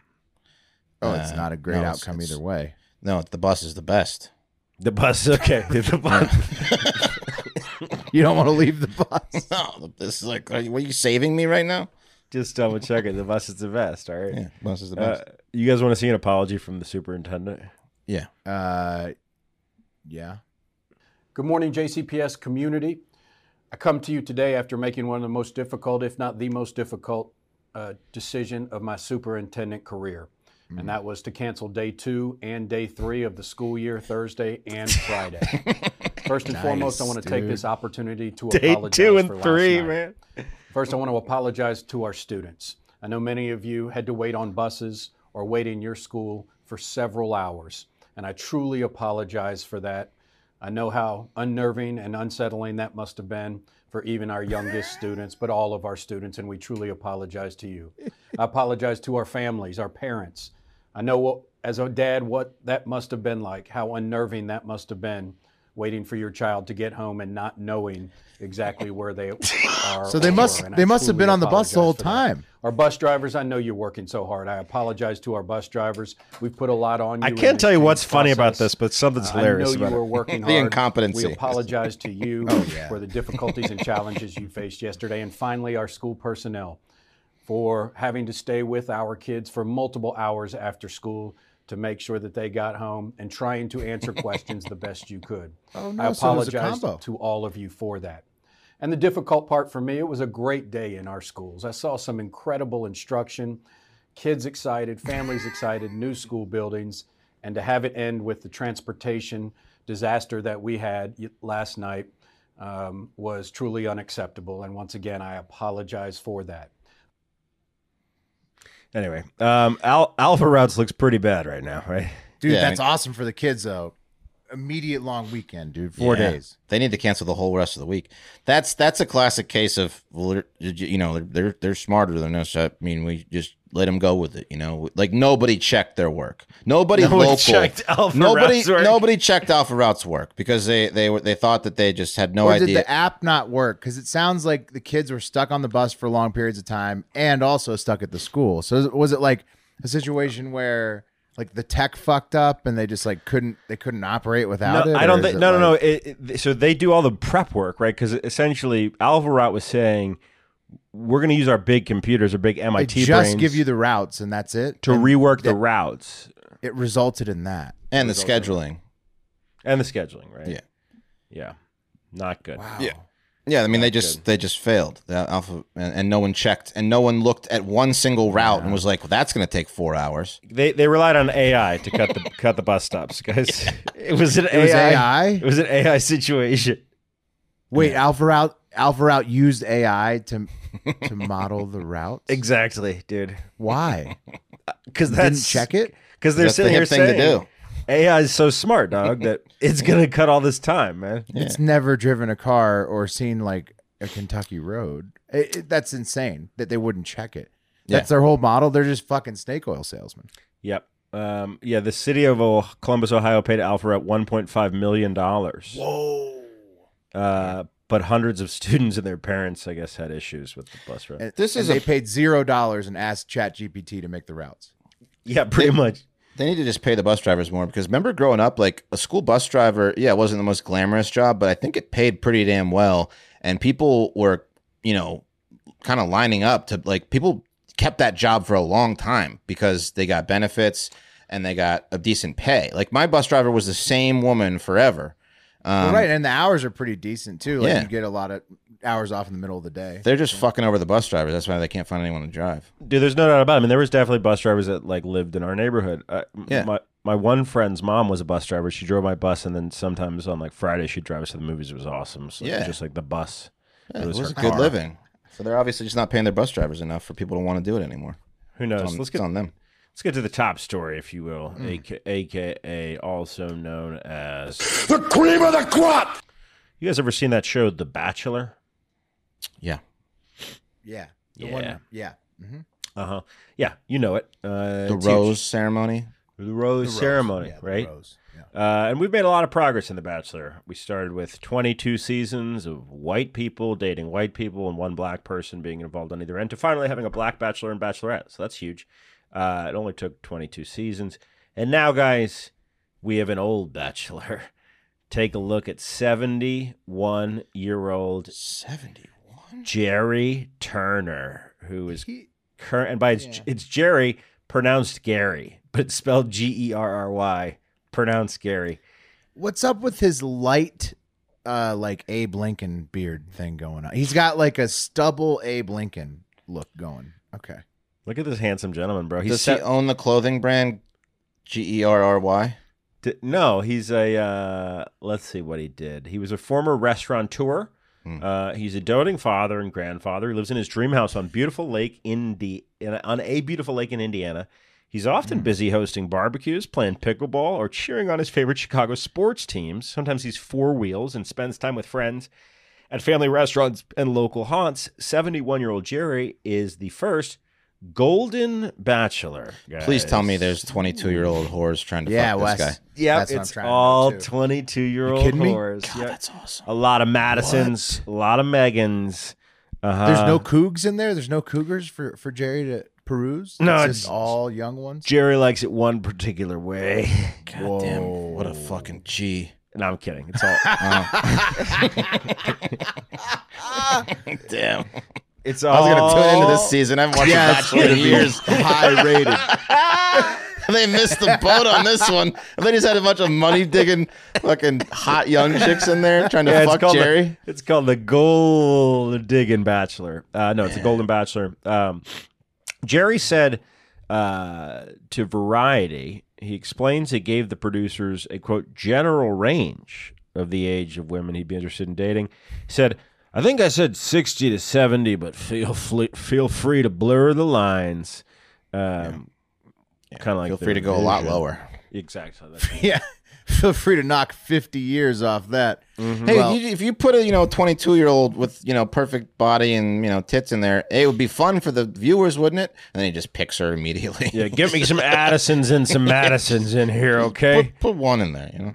Oh, it's Uh, not a great no, it's- outcome it's- either way. No, the bus is the best. the bus. Okay, *laughs* the bus. *laughs* You don't want to leave the bus. *laughs* No, this is like, are you, what, are you saving me right now? Just double check it. The bus is the best. All right. Yeah, bus is the Uh, best. you guys want to see an apology from the superintendent? yeah. Uh, yeah. Good morning, JCPS community. I come to you today after making one of the most difficult, if not the most difficult, uh, decision of my superintendent career. And that was to cancel day two and day three of the school year, Thursday and *laughs* Friday. First and foremost, I want to take this opportunity to Day apologize two and last three, man. First, I want to apologize to our students. I know many of you had to wait on buses or wait in your school for several hours, and I truly apologize for that. I know how unnerving and unsettling that must have been for even our youngest *laughs* students, but all of our students, and we truly apologize to you. I apologize to our families, our parents. I know what, as a dad what that must have been like, how unnerving that must have been waiting for your child to get home and not knowing exactly where they are. So they must were, and I they must have been on the bus the whole apologize for that. time. Our bus drivers, I know you're working so hard. I apologize to our bus drivers. We've put a lot on you. I can't tell you change what's funny about this, but something's Uh, hilarious I know about you were it. working *laughs* The hard. incompetency. We apologize to you *laughs* Oh, yeah. for the difficulties and challenges you faced yesterday. And finally, our school personnel for having to stay with our kids for multiple hours after school to make sure that they got home and trying to answer *laughs* questions the best you could. Oh, no, I so it was a apologize combo. to all of you for that. And the difficult part for me, it was a great day in our schools. I saw some incredible instruction, kids excited, families excited, new school buildings, and to have it end with the transportation disaster that we had last night um, was truly unacceptable. And once again, I apologize for that. Anyway, um, Al- Alpha Routes looks pretty bad right now, right? Dude, Yeah, I that's awesome for the kids though. immediate long weekend, dude. Four Yeah. days. They need to cancel the whole rest of the week. That's that's a classic case of well, they're- you know they're they're smarter than us. I mean, we just let them go with it. You know, like nobody checked their work. Nobody No local. checked Alpha nobody work. nobody checked Alpha Route's work because they they were they thought that they just had no or idea. did the app not work? Because it sounds like the kids were stuck on the bus for long periods of time and also stuck at the school. So was it like a situation where like the tech fucked up and they just like couldn't they couldn't operate without no, it? I don't is think. it No, no, no. like- It, it- so they do all the prep work, right? Because essentially, Alpha Route was saying we're going to use our big computers, our big They MIT just brains give you the routes and that's it. to And rework the routes it resulted in that. and the scheduling. and the scheduling, right? Yeah. yeah, not good. Wow. Yeah. Yeah, I mean they just they just failed. Uh, the Alpha and, and no one checked and no one looked at one single route and was like, well, "That's going to take four hours." They they relied on AI to cut the *laughs* cut the bus stops, guys. *laughs* It was an It was AI. AI. It was an AI situation. Wait, Alpha Route Alpha Route used AI to to *laughs* model the routes. Exactly, dude. Why? *laughs* Because Didn't that's check it. Because they're That's the here hip thing to do. AI is so smart, dog, that *laughs* it's gonna cut all this time, man. It's never driven a car or seen like a Kentucky road. It, it- that's insane that they wouldn't check it. That's their whole model. They're just fucking snake oil salesmen. Yep. Um, yeah, the city of oh- Columbus, Ohio, paid Alpha Route one point five million dollars. Whoa. Uh, but hundreds of *laughs* students and their parents, I guess, had issues with the bus route. And, This and is they paid zero dollars and asked ChatGPT to make the routes. yeah, pretty much. They need to just pay the bus drivers more because remember growing up, like a school bus driver, yeah, it wasn't the most glamorous job, but I think it paid pretty damn well. And people were, you know, kind of lining up to like people kept that job for a long time because they got benefits and they got a decent pay. Like my bus driver was the same woman forever. Um, Well, right, and the hours are pretty decent too. Like yeah. you get a lot of hours off in the middle of the day. They're just fucking over the bus drivers. That's why they can't find anyone to drive. Dude, there's no doubt about it. I mean, there was definitely bus drivers that like lived in our neighborhood. Uh, Yeah. My my one friend's mom was a bus driver. She drove my bus, and then sometimes on like Friday she'd drive us to the movies. It was awesome. So Yeah. just like the bus. Yeah, it was, her a good car. living. So they're obviously just not paying their bus drivers enough for people to want to do it anymore. Who knows? It's on, let's it's get on them. Let's get to the top story, if you will, AK, aka also known as. The cream of the crop! You guys ever seen that show, The Bachelor? Yeah. Yeah, the Yeah. one, yeah. hmm Uh huh. Yeah, you know it. Uh, The rose huge. ceremony. the rose ceremony, Yeah, the right? rose, yeah. Uh, and we've made a lot of progress in The Bachelor. We started with 22 seasons of white people dating white people and one black person being involved on either end to finally having a black bachelor and bachelorette. So that's huge. Uh, it only took 22 seasons. And now, guys, we have an old bachelor. *laughs* Take a look at 71 year old 71? Gerry Turner, who is He- current. And by it's, Yeah. it's Jerry, pronounced Gary, *laughs* but it's spelled G E R R Y, pronounced Gary. What's up with his light, uh, like Abe Lincoln beard thing going on? He's got like a stubble Abe Lincoln look going. Okay. Look at this handsome gentleman, bro. He's Does set- he own the clothing brand G E R R Y? D- no, he's a. Uh, let's see what he did. He was a former restaurateur. Hmm. Uh, he's a doting father and grandfather. He lives in his dream house on beautiful Lake Indi- in- on a beautiful lake in Indiana. He's often Hmm. busy hosting barbecues, playing pickleball, or cheering on his favorite Chicago sports teams. Sometimes he's four wheels and spends time with friends at family restaurants and local haunts. Seventy-one-year-old Jerry is the first Golden Bachelor. Please tell me there's 22 year old whores trying to Yeah, fuck Wes. this guy. Yeah, That's I'm it's trying to know, all too. 22 year You old kidding whores. God, Yeah. that's awesome. A lot of Madisons, a lot of Megans. Uh-huh. There's no cougs in there. There's no cougars for for Jerry to peruse. No, it's it's- just all young ones. Jerry likes it one particular way. God damn. What a fucking G. no, I'm kidding. It's all *laughs* *laughs* Damn. It's all. I was going to tune into this season. I haven't watched Yeah, Bachelor in years. high rated. *laughs* they missed the boat on this one. And they just had a bunch of money digging fucking hot young chicks in there trying to Yeah, fuck called Jerry. The, it's called the Gold Digging Bachelor. Uh, no, it's the Golden Bachelor. Um, Jerry said uh, to Variety, he explains it gave the producers a quote general range of the age of women he'd be interested in dating. He said, "I think I said sixty to seventy, but feel fle- feel free to blur the lines." Um, Kind of like Feel free to go a lot lower. Exactly. *laughs* Yeah. *laughs* feel free to knock 50 years off that. Hey, Well- you, if you put a you know 22 year old with you know perfect body and you know tits in there, it would be fun for the viewers, wouldn't it? And then he just picks her immediately. Yeah, give me some *laughs* Addisons and some Madisons in here, okay? put, put one in there, you know.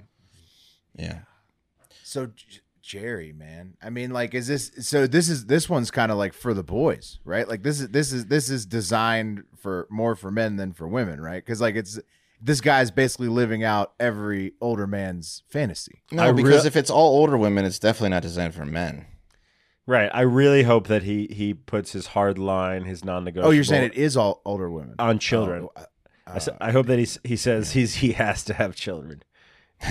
Yeah. So J- Jerry, man. I mean, like, is this so? This is this one's kind of like for the boys, right? Like this is this is this is designed for more for men than for women, right? Because like it's this guy's basically living out every older man's fantasy. No, I because rea- if it's all older women, it's definitely not designed for men. Right. I really hope that he he puts his hard line, his non-negotiable. Oh, you're saying it is all older women on children. Oh, I, s- uh, I hope that he he says he's he has to have children. *laughs*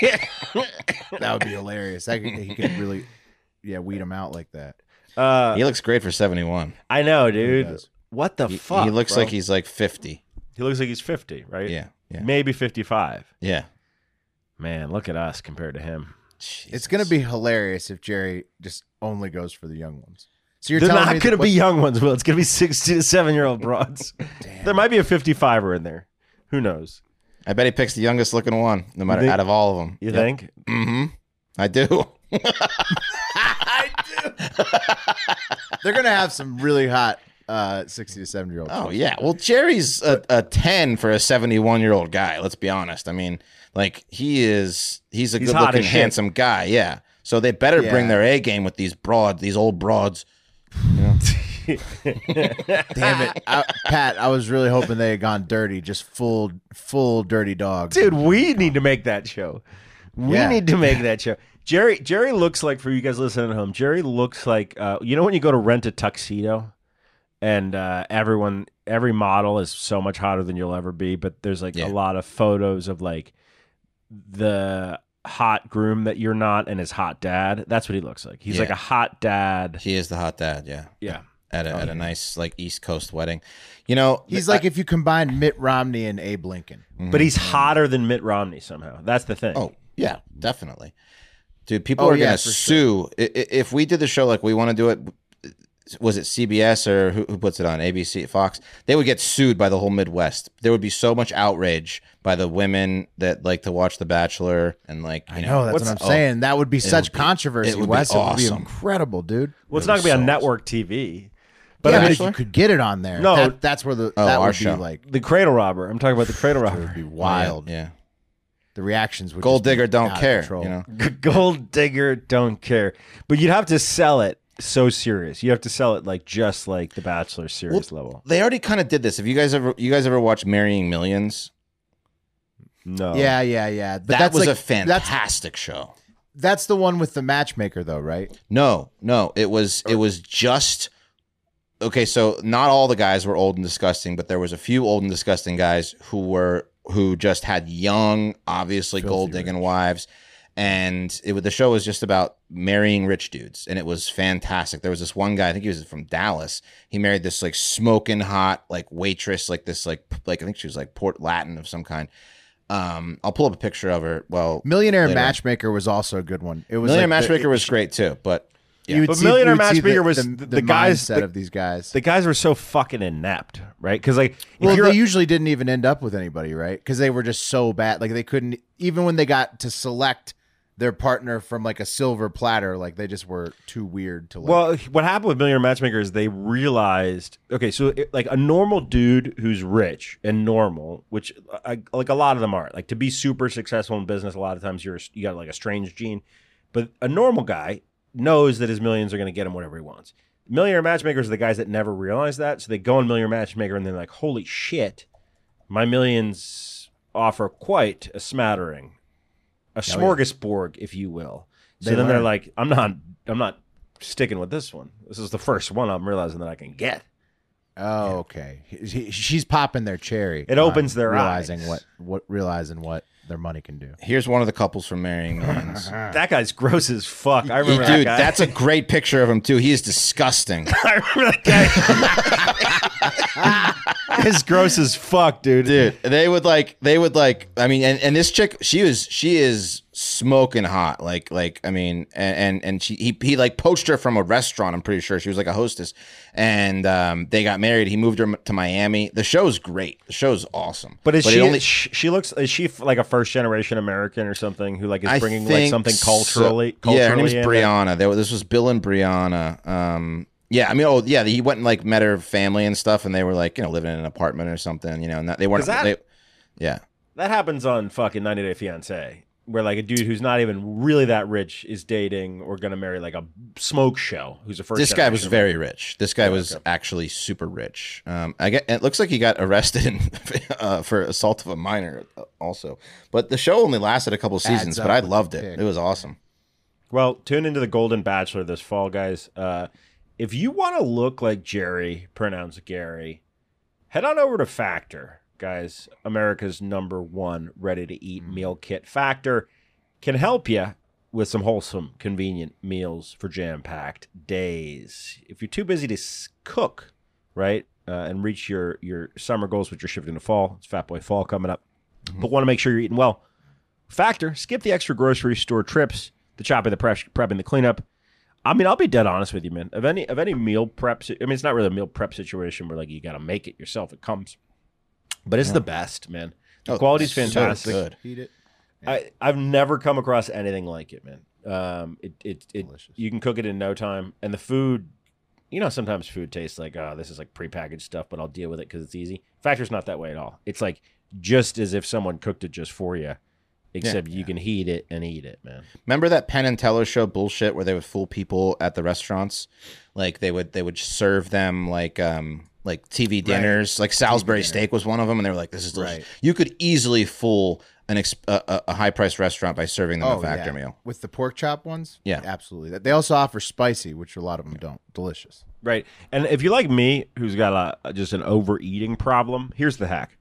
that would be hilarious. That could, he could really, yeah, weed him out like that. Uh, he looks great for 71. I know, dude. What the He, fuck? he looks bro? like he's like 50. he looks like he's fifty, right? Yeah. Yeah. maybe fifty-five. Yeah. Man, look at us compared to him. It's gonna be hilarious if Jerry just only goes for the young ones. So you're They're telling not me going to that- be young ones, Will. It's going to be sixty to seven-year-old broads. *laughs* there might be a fifty-fiver in there. Who knows? I bet he picks the youngest looking one, no matter think- out of all of them. You think? Mm-hmm. I do. *laughs* I do. They're gonna have some really hot uh, sixty to seventy year old. Oh yeah. Well, Jerry's a, a ten for a seventy-one year old guy. Let's be honest. I mean, like he is. He's a He's good-looking, as shit. handsome guy. Yeah. So they better bring their A game with these broad, these old broads. *sighs* *laughs* Damn it, I, Pat! I was really hoping they had gone dirty, just full, full dirty dog. Dude, we need to make that show. We Yeah. need to make that show. Jerry Jerry looks like for you guys listening at home. Jerry looks like uh, you know when you go to rent a tuxedo, and uh, everyone every model is so much hotter than you'll ever be, but there's like Yeah. a lot of photos of like the hot groom that you're not and his hot dad. That's what he looks like. He's Yeah. like a hot dad. He is the hot dad. Yeah. Yeah. At a, oh, at a nice like East Coast wedding. You know, He's I- like if you combine Mitt Romney and Abe Lincoln. Mm-hmm. But he's hotter than Mitt Romney somehow. That's the thing. Oh yeah, definitely, dude. People Oh, are yeah, gonna sue I- i- if we did the show like we want to do it. Was it CBS or who, who puts it on ABC, Fox? They would get sued by the whole Midwest. There would be so much outrage by the women that like to watch The Bachelor and like you I know, know that's what I'm oh, saying. That would be such be- controversy, it would be Wes. It would be incredible, dude. well, it's not going to be on so- network TV. But But I yeah, mean, if you could get it on there. No. that, that's where the Oh, that our would show. be like the Cradle Robber. I'm talking about the Cradle robber. it would be wild. Yeah, The reactions would be. Gold digger don't care. control. You know, *laughs* Gold digger don't care. But you'd have to sell it so serious. You have to sell it like just like the Bachelor series level. they already kind of did this. If you guys ever, you guys ever watch Marrying Millions? No. Yeah, yeah, yeah. But that was like, a That's fantastic show. that's the one with the matchmaker, though, right? No, no, it was it was just okay. So not all the guys were old and disgusting, but there was a few old and disgusting guys who were who just had young, obviously gold digging wives, and it the show was just about marrying rich dudes, and it was fantastic. There was this one guy, I think he was from Dallas. He married this like smoking hot like waitress, like this like like I think she was like Port Latin of some kind. Um, I'll pull up a picture of her. Well, Millionaire later. Matchmaker was also a good one. It was Millionaire like the- Matchmaker was great too, but You would But see, Millionaire you would see Matchmaker the, was the, the- the, the guys- mindset the- of these guys. The guys were so fucking inept, right? Because like, well, you're they usually didn't even end up with anybody, right? Because they were just so bad. Like they couldn't even when they got to select their partner from like a silver platter, like they just were too weird to like. Well, what happened with Millionaire Matchmaker is they realized okay, so it, like a normal dude who's rich and normal, which I, like a lot of them are, like to be super successful in business, a lot of times you're you got like a strange gene, but a normal guy knows that his millions are going to get him whatever he wants. Millionaire Matchmakers are the guys that never realize that, so they go on Millionaire Matchmaker and they're like, holy shit, my millions offer quite a smattering, a smorgasbord, if you will. So They then they're learn. like, I'm not, I'm not sticking with this one. This is the first one I'm realizing that I can get. oh, okay. He- he- she's popping their cherry. It on opens their realizing eyes. what what realizing what their money can do. here's one of the couples from Marrying Millions. *laughs* That guy's gross as fuck. I remember Dude, that guy. that's a great picture of him too. He is disgusting. *laughs* I remember that guy. *laughs* *laughs* it's gross as fuck, dude. dude they would like they would like i mean and, and this chick she was she is smoking hot like like i mean and and, and she he, he like poached her from a restaurant i'm pretty sure she was like a hostess and um they got married he moved her to miami the show's great the show's awesome But is it she? only- sh- she looks. Is she like a first generation American or something who like is I bringing like something so. culturally? culturally yeah her name's brianna There- this was bill and brianna um yeah, I mean, oh yeah, he went and like met her family and stuff, and they were like, you know, living in an apartment or something, you know, and that, they weren't. that- they, yeah, That happens on fucking 90 Day Fiance, where like a dude who's not even really that rich is dating or gonna marry like a smoke show who's a first. this guy was generation very rich. This guy was actually super rich. Um, I get. It looks like he got arrested in, *laughs* uh, for assault of a minor, uh, also. But the show only lasted a couple seasons, up but I loved it. pick. It was awesome. Well, tune into the Golden Bachelor this fall, guys. Uh, if you want to look like Jerry, pronounced Gary, head on over to Factor, guys. America's number one ready to eat meal kit. Factor can help you with some wholesome, convenient meals for jam packed days. If you're too busy to cook, right, uh, and reach your, your summer goals, which you're shifting to fall, it's Fat Boy Fall coming up, but want to make sure you're eating well. Factor, skip the extra grocery store trips, the chopping, the prep, prepping, the cleanup. I mean, I'll be dead honest with you, man. Of any of any meal prep, I mean, it's not really a meal prep situation where like you got to make it yourself. It comes, but it's the best, man. The Oh, quality's so fantastic. good. Heat it. I I've never come across anything like it, man. Um, it it, it Delicious. you can cook it in no time, and the food, you know, sometimes food tastes like oh, this is like prepackaged stuff, but I'll deal with it because it's easy. Factor's not that way at all. It's like just as if someone cooked it just for you, except you can heat it and eat it, man. Remember that Penn and Teller show bullshit where they would fool people at the restaurants? Like they would they would serve them like um like TV dinners. Like Salisbury steak was one of them, and they were like, "This is delicious." Right. You could easily fool an ex- a, a- a high priced restaurant by serving them a factor Oh, yeah. meal. with the pork chop ones. Yeah. absolutely. They also offer spicy, which a lot of them don't. Delicious. Right. And if you're like me, who's got a just an overeating problem, here's the hack: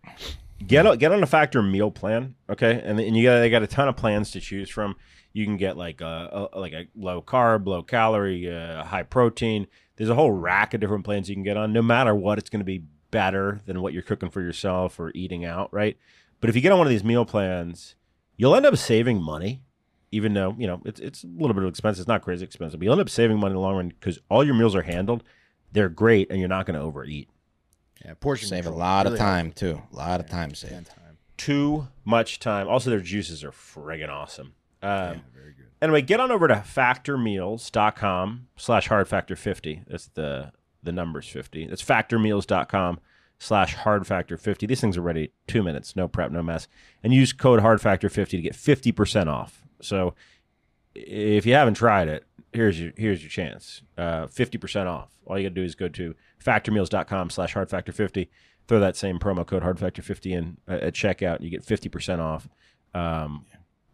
get a, get on a factor meal plan, okay? And, you got they got a ton of plans to choose from. You can get like a, a like a low carb, low calorie, uh, high protein. There's a whole rack of different plans you can get on. No matter what, it's going to be better than what you're cooking for yourself or eating out, right? But if you get on one of these meal plans, you'll end up saving money even though you know it's it's a little bit of expensive. It's not crazy expensive, but you'll end up saving money in the long run because all your meals are handled. They're great, and you're not going to overeat. Yeah, portion Save a control. lot of Really time too. A lot of time saved. time. Too much time. Also, their juices are friggin' awesome. Um, Very good. Anyway, get on over to factormeals.com slash hardfactor50. That's the the numbers 50. That's factormeals.com slash hardfactor50. These things are ready two minutes, no prep, no mess. And use code hardfactor50 to get 50% off. So if you haven't tried it, here's your here's your chance. Uh, 50% off. All you got to do is go to factormeals.com slash hardfactor50. Throw that same promo code hardfactor50 in uh, at checkout, and you get 50% off. Um,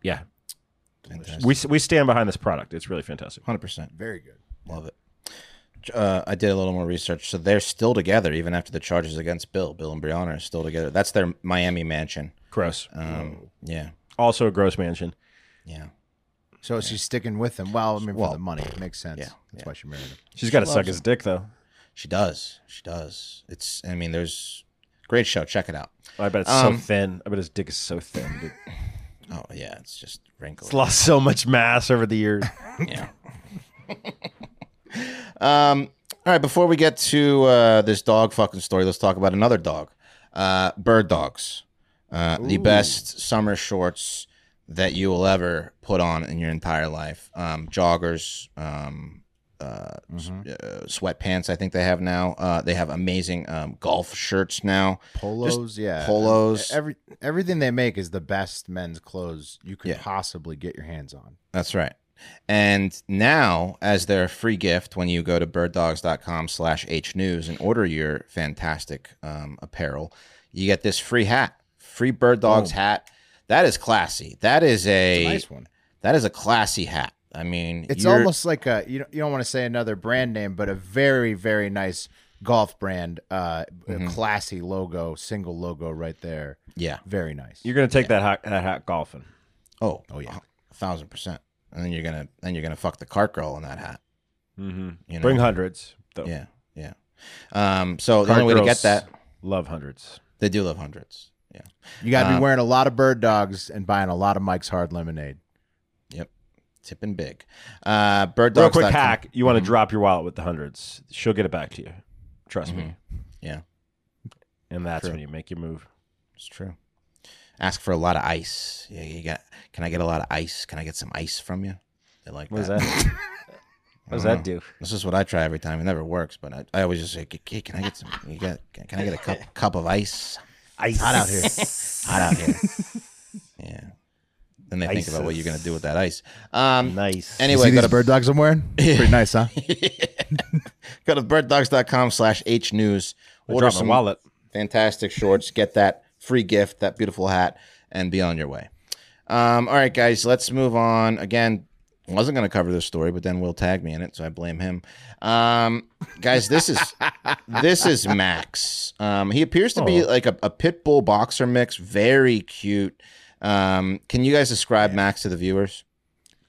yeah, Fantastic. we, we stand behind this product. It's really fantastic. Hundred percent. Very good. Love it. Uh, I did a little more research. So they're still together even after the charges against Bill. Bill and Brianna are still together. That's their Miami mansion. Gross. Um, yeah, Also a gross mansion. yeah. So she's sticking with him. Well, I mean, Well, for the money, it makes sense. yeah, That's why she married him. She's got to suck loves his dick though. She does. She does. It's. I mean, there's great show. Check it out. I bet it's Um, so thin. I bet his dick is so thin. Dude. *laughs* Oh yeah, it's just wrinkled. It's lost so much mass over the years. *laughs* yeah. um. All right. Before we get to uh, this dog fucking story, let's talk about another dog. Uh, bird dogs. Uh, the best summer shorts that you will ever put on in your entire life. Um, joggers. Um, uh, s- uh, sweatpants. I think they have now. Uh, they have amazing um, golf shirts now. Polos, yeah. polos. Every everything they make is the best men's clothes you could Yeah. possibly get your hands on. That's right. And now, as their free gift, when you go to birddogs.com slash hnews and order your fantastic um, apparel, you get this free hat, free Bird Dogs hat. That is classy. That is a, Nice one. that is a classy hat. I mean, It's you're- almost like a you don't you don't want to say another brand name, but a very very nice golf brand, uh, Mm-hmm. classy logo, single logo right there. yeah. Very nice. You're gonna take that hat, that hat golfing. Oh, Oh, yeah. a thousand percent. And then you're gonna then you're gonna fuck the cart girl in that hat. Mm-hmm. You know? Bring hundreds though. Yeah, yeah. Um, so the only way to get that, Love hundreds. They do love hundreds. Yeah. You got to be Um, wearing a lot of bird dogs and buying a lot of Mike's Hard Lemonade. Yep. Tipping big. Uh, bird dogs. Real quick hack: you want to drop your wallet with the hundreds. She'll get it back to you. Trust me. Yeah, And that's True. when you make your move. it's true. Ask for a lot of ice. Yeah, you got. Can I get a lot of ice? Can I get some ice from you? They like What does that. that? *laughs* what does that do? This is what I try every time. It never works, but I, I always just say, can I get some? You got? Can I get a cup *laughs* cup of ice? Ice. Hot out here. *laughs* Hot out here." Yeah. Then they think about what you're gonna do with that ice. Um. Nice. You Anyway, see go these to bird dogs I'm wearing? Pretty nice, huh? *laughs* *laughs* go to birddogs.com slash h news. I Order dropped my some wallet. fantastic shorts. Get that free gift, that beautiful hat, and be on your way. Um, all right, guys, let's move on. Again, wasn't going to cover this story, but then Will tagged me in it, so I blame him. Um, guys, this is *laughs* this is Max. Um, he appears to be like a, a pit bull boxer mix, very cute. Um, can you guys describe Max to the viewers?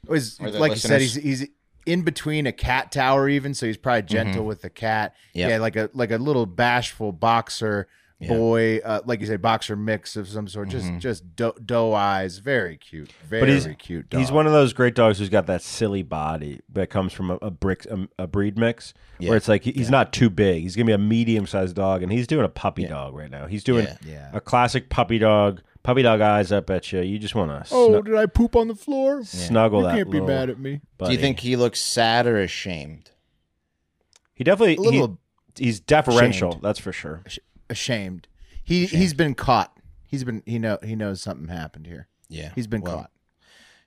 He's- Or the like you said, he's he's in between a cat tower, even so he's probably gentle with the cat. Yep. Yeah, like a like a little bashful boxer boy, uh, like you say, boxer mix of some sort. Just just doe, doe eyes, very cute, very But he's cute. Dog. he's one of those great dogs who's got that silly body that comes from a, a brick a, a breed mix Yeah. where it's like he- he's not too big. He's gonna be a medium sized dog, and he's doing a puppy dog right now. He's doing Yeah. Yeah. a classic puppy dog. Puppy dog eyes up at you. You just want to Oh, did I poop on the floor? snuggle You that. can't be little mad at me. Do you think he looks sad or ashamed? he definitely A little he, he's deferential? ashamed. That's for sure. Ashamed. He he's been caught. He's been he know he knows something happened here. Yeah, He's been Well, caught.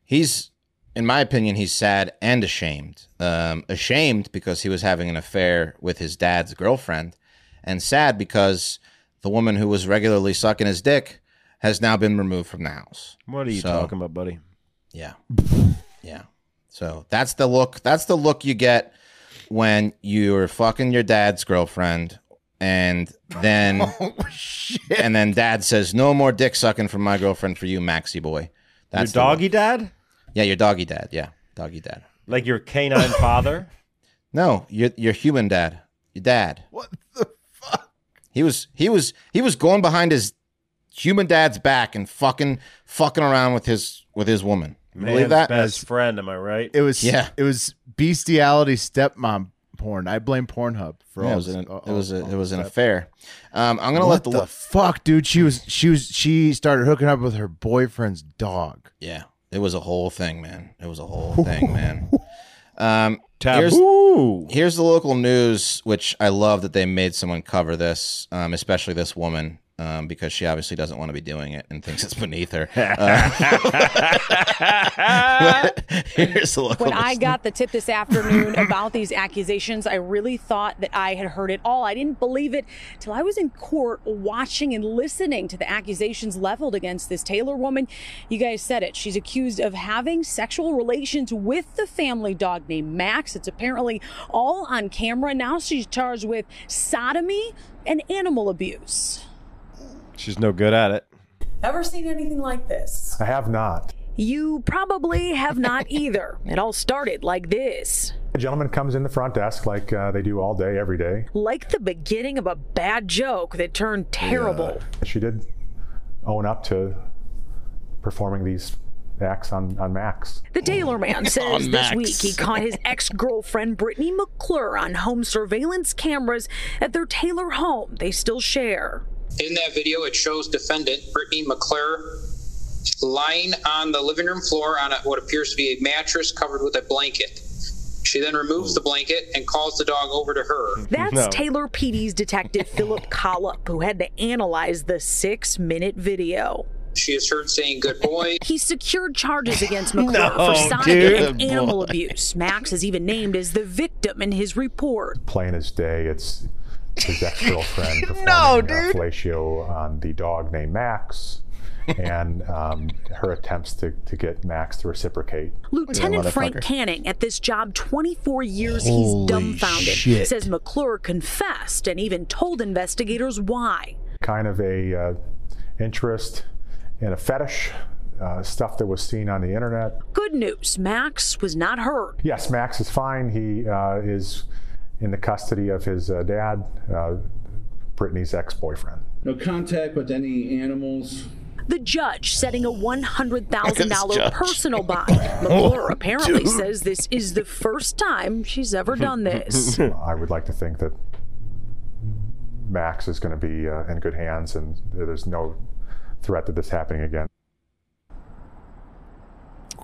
He's, in my opinion, he's sad and ashamed. Um, ashamed because he was having an affair with his dad's girlfriend, and sad because the woman who was regularly sucking his dick has now been removed from the house. What are you So- talking about, buddy? Yeah, *laughs* yeah. So that's the look. That's the look you get when you're fucking your dad's girlfriend, and *laughs* then Oh shit! and then dad says, "No more dick sucking from my girlfriend for you, Maxie boy." Your That's the look. doggy dad, Yeah, your doggy dad. Yeah, doggy dad. like your canine *laughs* father. No, your your human dad. Your dad. What the fuck? He was he was he was going behind his human dad's back and fucking fucking around with his with his woman. You believe that? best friend? Am I right? It was Yeah. It was bestiality stepmom porn. I blame Pornhub for Yeah, all. it was this- an all- it was a, all it was an affair. Um, I'm gonna let the, the fuck, dude? She was she was she started hooking up with her boyfriend's dog. yeah. It was a whole thing, man. It was a whole thing, *laughs* man. Um, Taboo. here's the local news, which I love that they made someone cover this, um, especially this woman. Um, because she obviously doesn't want to be doing it and thinks it's beneath her. *laughs* Uh, *laughs* here's the local When I news. got the tip this afternoon about these accusations, I really thought that I had heard it all. I didn't believe it till I was in court watching and listening to the accusations leveled against this Taylor woman. You guys said it. She's accused of having sexual relations with the family dog named Max. It's apparently all on camera. Now she's charged with sodomy and animal abuse. She's no good at it. Ever seen anything like this? I have not. You probably have not *laughs* either. It all started like this. A gentleman comes in the front desk like uh, they do all day, every day. like the beginning of a bad joke that turned terrible. She did own up to performing these acts on, on Max. The Taylor man says this Max. week he caught his ex girlfriend Brittany McClure on home surveillance cameras at their Taylor home they still share. In that video, it shows defendant Brittany McClure lying on the living room floor on a, what appears to be a mattress covered with a blanket. She then removes the blanket and calls the dog over to her. That's No. Taylor PD's detective *laughs* Philip Collop, who had to analyze the six minute video. She is heard saying, Good boy. He secured charges against *laughs* McClure No, for sodomy dude. and animal abuse. Max is even named as the victim in his report. Plain as day, it's his ex-girlfriend *laughs* performing No, uh, dude. fellatio on the dog named Max, and um, her attempts to, to get Max to reciprocate. Lieutenant Frank. Canning, at this job 24 years, Holy he's dumbfounded. shit. Says McClure confessed and even told investigators why. Kind of a uh, interest in a fetish, uh, stuff that was seen on the internet. Good news, Max was not hurt. Yes, Max is fine. He uh, is in the custody of his uh, dad, uh, Brittany's ex-boyfriend. No contact with any animals. The judge setting a $100,000 personal *laughs* bond. McClure apparently says this is the first time she's ever done this. *laughs* I would like to think that Max is going to be uh, in good hands, and there's no threat that this happening again.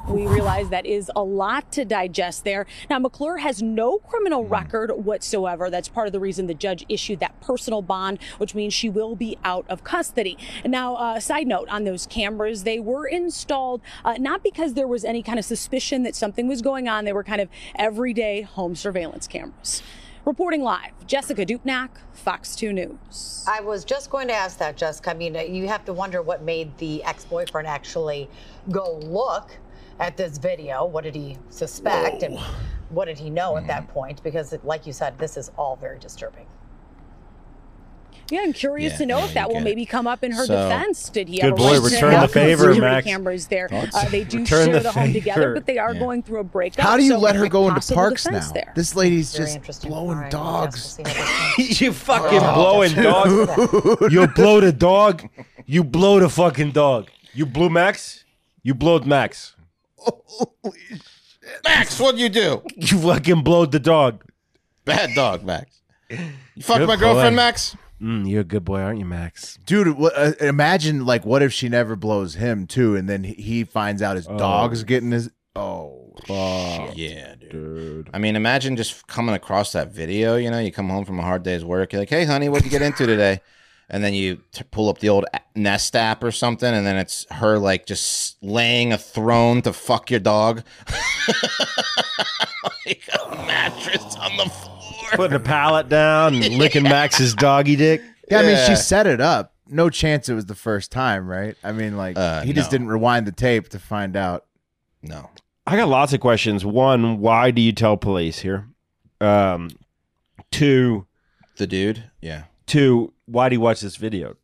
We realize that is a lot to digest there. Now, McClure has no criminal record whatsoever. That's part of the reason the judge issued that personal bond, which means she will be out of custody. And now, uh, side note on those cameras, they were installed uh, not because there was any kind of suspicion that something was going on. They were kind of everyday home surveillance cameras. Reporting live, Jessica Dupnack, Fox 2 News. I was just going to ask that, Jessica. I mean, you have to wonder what made the ex boyfriend actually go look at this video. What did he suspect? And what did he know at that point? Because, like you said, this is all very disturbing. Yeah, I'm curious Yeah, to know yeah, if that will get it. maybe come up in her So- defense. Did he Good have boy, right return the favor, Max. cameras there? Uh, they do Return share the the, home together, but they are Yeah. going through a breakup. How do you so let her go into parks now? defense There. This lady's Very just blowing All right, well, I guess dogs. we'll see how this *laughs* goes. you fucking Oh. blowing dogs. you blow the dog. You blow the fucking dog. You blew Max. You blowed Max. Max, what'd you do? *laughs* You fucking blowed the dog. Bad dog, Max. You fucked Good my boy. girlfriend, Max? Mm, you're a good boy, aren't you, Max? Dude, wha- uh, imagine like what if she never blows him too, and then he- he finds out his dog's getting his. Oh, fuck. Yeah, dude. I mean, imagine just coming across that video. You know, you come home from a hard day's work. You're like, "Hey, honey, what'd you get into today?" And then you t- pull up the old Nest app or something, and then it's her like just laying a throne to fuck your dog, *laughs* like a mattress on the floor. Putting a pallet down and *laughs* licking Max's doggy dick. Yeah, I mean, she set it up. No chance it was the first time, right? I mean, like Uh, he just no. didn't rewind the tape to find out. No, I got lots of questions. One, why do you tell police here? Um, two, the dude. Yeah, two, why do you watch this video?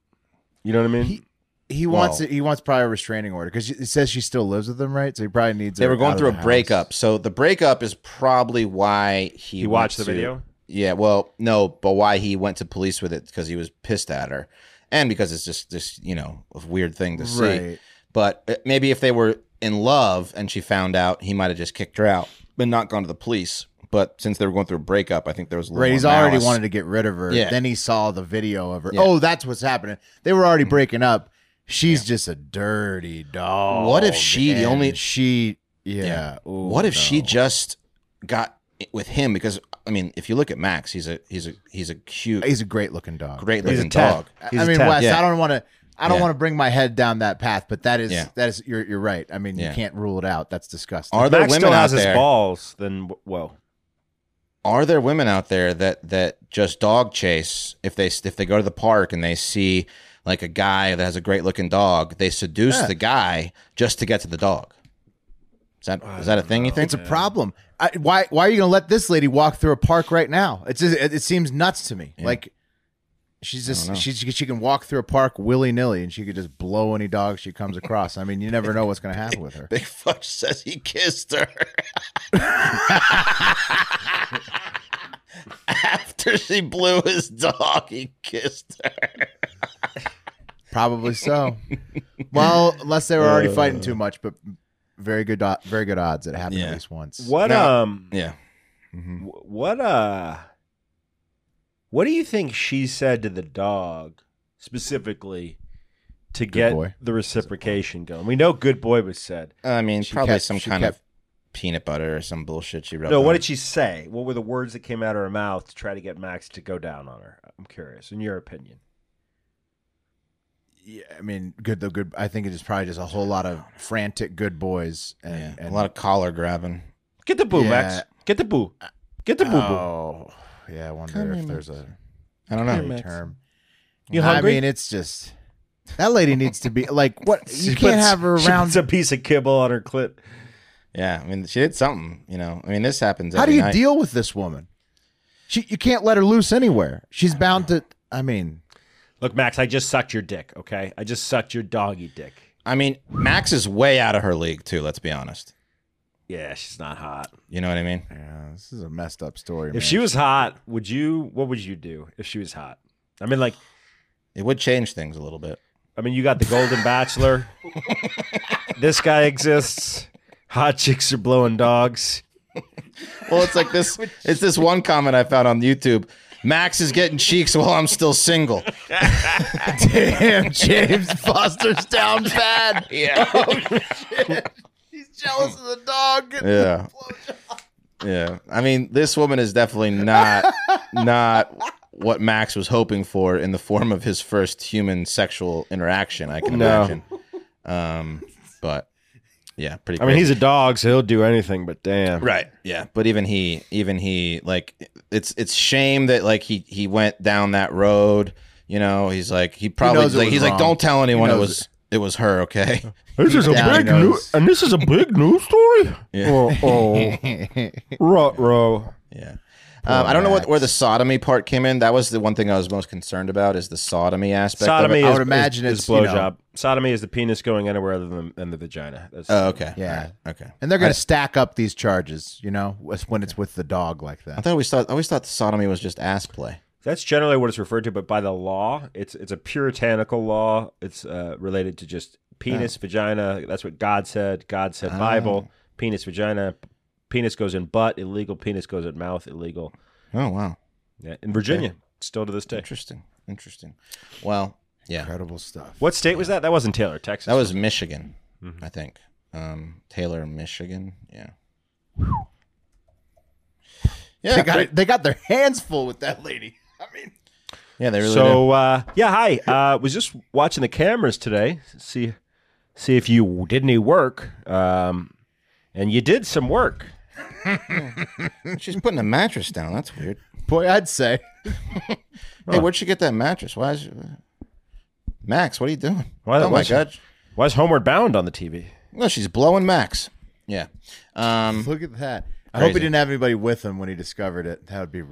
You know what I mean? He he wants Well- it, he wants probably a restraining order because it says she still lives with him, right? So he probably needs. they her were going out through a house. breakup. So the breakup is probably why he You went watched the to- video? Yeah, well, no, but why he went to police with it because he was pissed at her, and because it's just this, you know, a weird thing to see. Right. But uh, maybe if they were in love and she found out, he might have just kicked her out, but not gone to the police. But since they were going through a breakup, I think there was a little Right, more he's already malice. wanted to get rid of her. Yeah. Then he saw the video of her. Yeah. Mm-hmm. Oh, that's what's happening. They were already breaking up. She's just a dirty dog. What if she, the only- she? Yeah. Ooh, what if she just got with him? Because I mean, if you look at Max, he's a he's a he's a cute, He's a great looking dog. great He's a looking dog. I- He's I a mean, Wes, Yeah. I don't want to. I don't Yeah. want to bring my head down that path, but that is Yeah. that is you're you're right. I mean, Yeah. you can't rule it out. That's disgusting. Are there Max women still out has his balls. Then well, are there women out there that that just dog chase if they if they go to the park and they see like a guy that has a great looking dog they seduce Yeah. the guy just to get to the dog is that is that a thing you think it's a problem. I, why why are you going to let this lady walk through a park right now? It's it, it seems nuts to me. Like she's just she she can walk through a park willy nilly and she could just blow any dog she comes across. I mean, you never know what's going *laughs* to happen with her. big Fudge says he kissed her *laughs* after she blew his dog he kissed her Probably so. well, unless they were already Uh. fighting too much, but very good very good odds it happened Yeah. at least once. what Now- um, yeah wh- what uh, what do you think she said to the dog specifically to get boy. the reciprocation going? We know "good boy" was said. i mean She probably kept- some kind kept- of peanut butter or some bullshit she rubbed No, what did she say? What were the words that came out of her mouth to try to get Max to go down on her? I'm curious, in your opinion. Yeah, I mean, good though. Good. I think it is probably just a whole lot of frantic good boys and, yeah, and a lot of collar grabbing Get the boo, Yeah. Max. Get the boo. Get the boo boo. Oh, yeah. I wonder Come if there's a i don't a know term. You I hungry? mean, it's just that lady needs to be like what She *laughs* you can't puts- have her she around. puts a piece of kibble on her clit. yeah i mean she did something you know i mean this happens How do you night. deal with this woman? She you can't let her loose anywhere. She's bound to. I mean, Look, Max, I just sucked your dick. Okay, I just sucked your doggy dick. I mean, Max is way out of her league too. Let's be honest. Yeah, she's not hot. You know what I mean? yeah, this is a messed up story. If man. she was hot, would you? What would you do if she was hot? I mean, like, It would change things a little bit. I mean, you got the Golden Bachelor. this guy exists. Hot chicks are blowing dogs. Well, it's like this. It's this one comment I found on YouTube. Max is getting cheeks while I'm still single. *laughs* Damn, James Foster's down bad. Yeah. *laughs* Oh, shit. He's jealous of the dog. getting Yeah. Yeah. I mean, this woman is definitely not not what Max was hoping for in the form of his first human sexual interaction, I can No. imagine. Um, but yeah, pretty I mean, crazy. he's a dog, so he'll do anything. But damn, Right. Yeah. But even he, even he, like, it's it's shame that like he he went down that road. You know, he's like he probably knows it like was he's like wrong. don't tell anyone it knows was it was her. Okay. *laughs* This is a big knows. news, and this is a big news story. *laughs* Yeah. Oh, oh. *laughs* Ruh-roh. Yeah. Um, I don't know what where the sodomy part came in. That was the one thing I was most concerned about is the sodomy aspect. Sodomy of is, it. would imagine is, it's, is you know- blowjob. Sodomy is the penis going anywhere other than, than the vagina. That's, Oh, okay. Yeah. All right. Okay. And they're going to stack up these charges, you know, when it's with the dog like that. I that. thought we thought I always thought sodomy was just ass play. That's generally what it's referred to, but by the law, it's it's a puritanical law. It's uh, related to just penis, vagina. That's what God said. God said Bible. Penis, vagina. Penis goes in butt, illegal. Penis goes in mouth, illegal. Oh wow. Yeah, in Virginia, still to this day. Interesting. Interesting. Well, yeah. Incredible stuff. What state was that? That wasn't Taylor, Texas. That was Michigan, Mm-hmm. I think. Um, Taylor, Michigan. Yeah. Yeah. They got, pretty- they got their hands full with that lady. *laughs* I mean, yeah, they really so uh, yeah. Hi, uh, was just watching the cameras today. See, see if you did any work. Um, and you did some work. *laughs* She's putting a mattress down. That's weird. boy, I'd say. *laughs* Hey, where'd she get that mattress? Why is Max? What are you doing? Why- oh my she- god! Why is Homeward Bound on the TV? No, she's blowing Max. Yeah. Um, Look at that. I hope he didn't have anybody with him when he discovered it. That would be.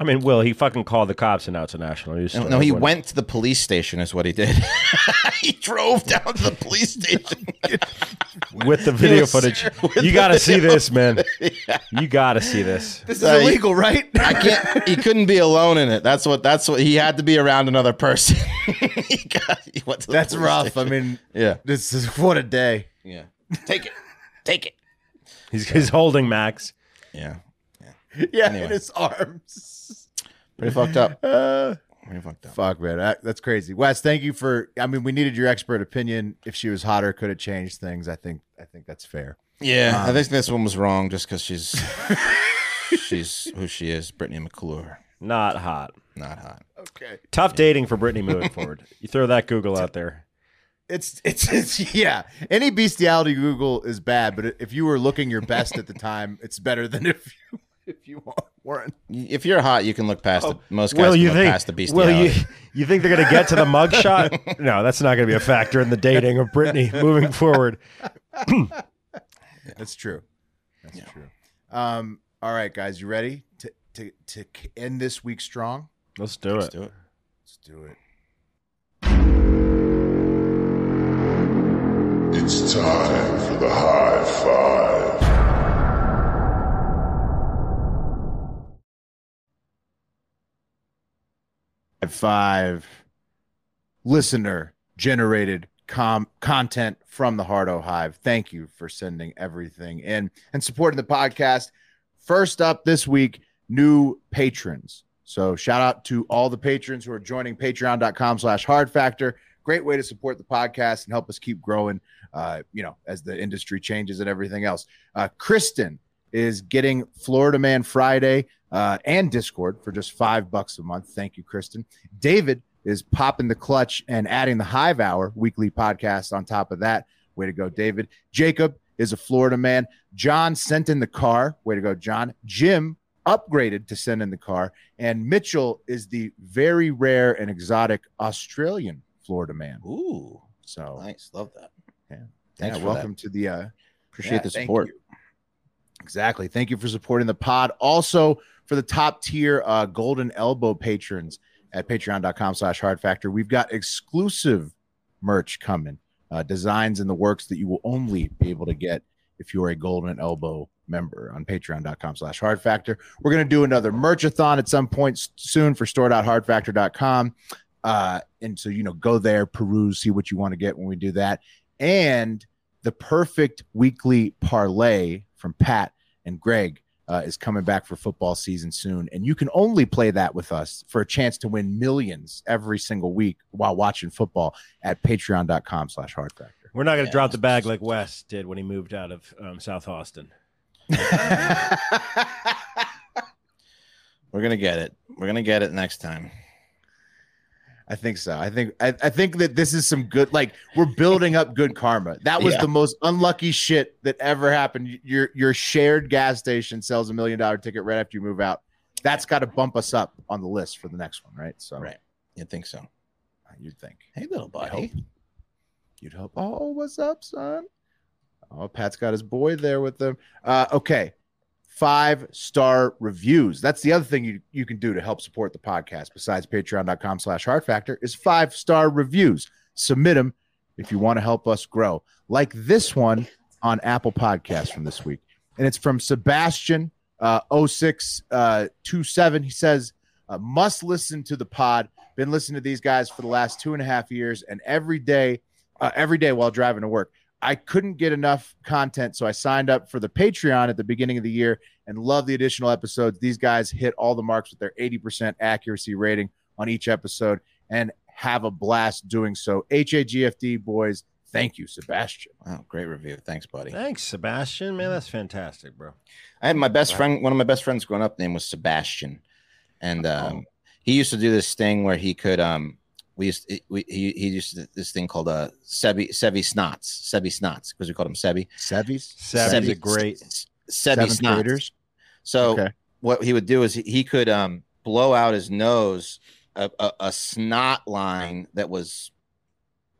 I mean, Will he fucking called the cops and now it's a national news no, story. no, he Everyone- went to the police station. Is what he did. *laughs* he drove down to the police station. with the video Yes, footage. *laughs* with You the got to see video this, man. *laughs* You got to see this. This is Uh, he- illegal, right? I can't. He couldn't be alone in it. That's what. That's what. He had to be around another person. he got, he went to the That's police rough. station. I mean, yeah, this is what a day. yeah. Take it. Take it. He's, he's holding Max. Yeah. Yeah, Anyway. in his arms. Pretty fucked up. *laughs* Uh, Pretty fucked up. fuck, man. That, that's crazy. Wes, thank you for. I mean, we needed your expert opinion. If she was hotter, could it change things? I think. I think that's fair. Yeah, Um, I think this one was wrong just because she's *laughs* she's who she is. Brittany McClure, Not hot. not hot. Okay. Tough dating for Brittany moving forward. *laughs* You throw that Google out there. It's, it's it's yeah. Any bestiality Google is bad, but if you were looking your best at the time, it's better than if you if you weren't. If you're hot, you can look past the most guys Well, can you look think? past the Well, bestiality. you you think they're gonna get to the mugshot? *laughs* No, that's not gonna be a factor in the dating of Brittany moving forward. That's true. That's true. Um. All right, guys, you ready to to to end this week strong? Let's do Let's it. do it. Let's do it. It's time for the Hive Five. Five, listener generated com- content from the Hardo Hive. Thank you for sending everything in and supporting the podcast. First up this week, new patrons. So shout out to all the patrons who are joining patreon.com slash hard factor. Great way to support the podcast and help us keep growing, uh, you know, as the industry changes and everything else. Uh, Kristen is getting Florida Man Friday uh, and Discord for just five bucks a month. Thank you, Kristen. David is popping the clutch and adding the Hive Hour weekly podcast on top of that. Way to go, David. Jacob is a Florida man. John sent in the car. Way to go, John. Jim upgraded to send in the car. And Mitchell is the very rare and exotic Australian Florida man. Ooh, So, nice. Love that. yeah, Thanks for welcome to the uh, Appreciate yeah, the support. Exactly. Thank you for supporting the pod. Also, for the top tier uh, Golden Elbow patrons at patreon.com slash hard factor, we've got exclusive merch coming, uh, designs in the works that you will only be able to get if you're a Golden Elbow member on patreon.com slash hard factor. We're going to do another merchathon at some point soon for store.hardfactor.com. Uh, and so, you know, go there, peruse, see what you want to get when we do that. And the perfect weekly parlay from Pat and Greg uh, is coming back for football season soon. And you can only play that with us for a chance to win millions every single week while watching football at patreon.com slash hard factor. We're not going to drop the bag like Wes did when he moved out of um, South Austin. *laughs* *laughs* We're gonna get it. We're gonna get it next time. I think so. I think I, I think that this is some good like we're building up good karma. That was Yeah. the most unlucky shit that ever happened. Your your shared gas station sells a million dollar ticket right after you move out. That's got to bump us up on the list for the next one, right? So Right. You think so? you'd think. Hey, little buddy. You'd hope. Oh, what's up, son? Oh, Pat's got his boy there with them. Uh, okay. Five star reviews. That's the other thing you, you can do to help support the podcast besides patreon.com slash hard factor is five star reviews. Submit them if you want to help us grow. Like this one on Apple Podcasts from this week. And it's from Sebastian uh 0627. He says, uh, must listen to the pod. Been listening to these guys for the last two and a half years, and every day, uh, every day while driving to work. I couldn't get enough content, so I signed up for the Patreon at the beginning of the year and love the additional episodes. These guys hit all the marks with their 80% accuracy rating on each episode and have a blast doing so. HAGFD boys, thank you, Sebastian. Wow, great review. Thanks, buddy. Thanks, Sebastian. Man, that's fantastic, bro. I had my best friend. One of my best friends growing up name was Sebastian, and um, he used to do this thing where he could. Um, we used we, he he used this thing called uh Sebi Sebi Snots Sebi Snots because we called him Sebi. Sevi's? Sevi's a great Sebi Seventh Snots. graders? So Okay. what he would do is he, he could um blow out his nose a, a, a snot line that was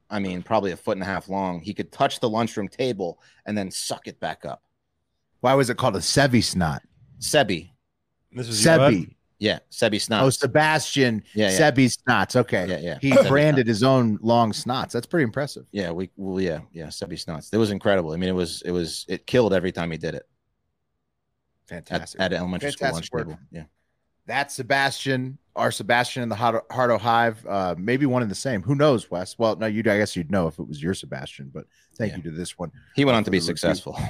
I mean probably a foot and a half long. He could touch the lunchroom table and then suck it back up. Why was it called a Sevi snot? Sebi. This was you, bud? Sebi. Yeah, Sebi Snots. Oh, Sebastian Yeah, yeah. Sebi snots. Okay. Yeah, yeah. He Sebi branded his own long snots. That's pretty impressive. Yeah, we well, yeah, yeah, Sebi Snots. It was incredible. I mean, it was it was it killed every time he did it Fantastic. at elementary school lunch work. table. Yeah. That's Sebastian, our Sebastian in the Hard- Hardo Hive. Uh, maybe one and the same. Who knows, Wes? Well, no, you. I guess you'd know if it was your Sebastian. But thank Yeah. you to this one. He went on to be successful. *laughs*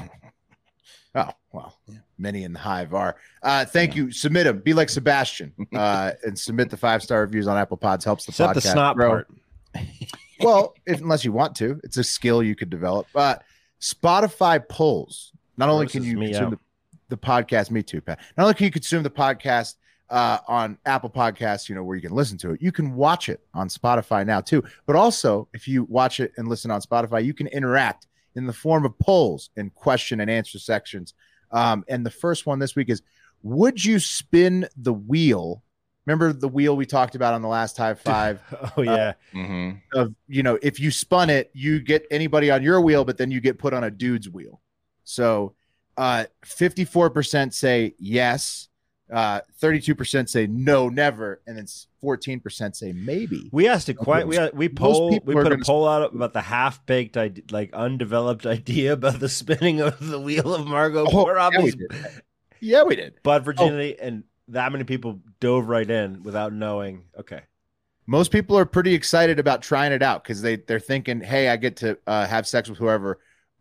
Oh well, many in the hive are. Uh, thank you. Submit them. Be like Sebastian *laughs* uh, and submit the five star reviews on Apple Pods. Helps the Except podcast the snot grow. part. *laughs* well, if, unless you want to, it's a skill you could develop. But Spotify polls. Not only can you consume the, the podcast, me too, Pat. Not only can you consume the podcast uh, on Apple Podcasts, you know, where you can listen to it, you can watch it on Spotify now too. But also, if you watch it and listen on Spotify, you can interact in the form of polls and question and answer sections. Um, and the first one this week is Would you spin the wheel? Remember the wheel we talked about on the last high *laughs* five? Oh yeah. hmm of you know if you spun it you get anybody on your wheel but then you get put on a dude's wheel so uh 54% say yes uh 32% say no never and then 14% say maybe We asked a quite. We we Most poll. We put a poll out about the half baked, like undeveloped *laughs* idea about the spinning of the wheel of Margot Oh, yeah, we did. yeah we did butt virginity, and that many people dove right in without knowing. Okay, most people are pretty excited about trying it out because they they're thinking hey i get to uh, have sex with whoever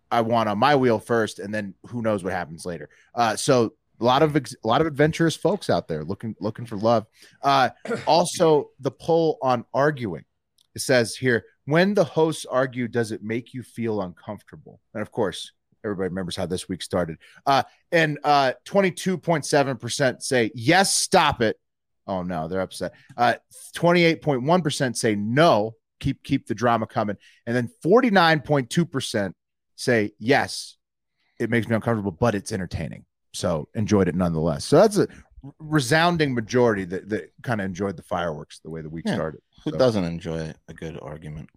i want on my wheel first and then who knows what happens later uh, so a lot of ex- a lot of adventurous folks out there looking looking for love uh, *coughs* also the poll on arguing it says here when the hosts argue does it make you feel uncomfortable and of course everybody remembers how this week started uh, and uh, 22.7% say yes stop it Oh no, they're upset. Uh, 28.1% say no, keep keep the drama coming. And then 49.2% say yes, it makes me uncomfortable, but it's entertaining. So enjoyed it nonetheless. So that's a resounding majority that, that kind of enjoyed the fireworks the way the week Yeah. started. Who So, doesn't enjoy a good argument?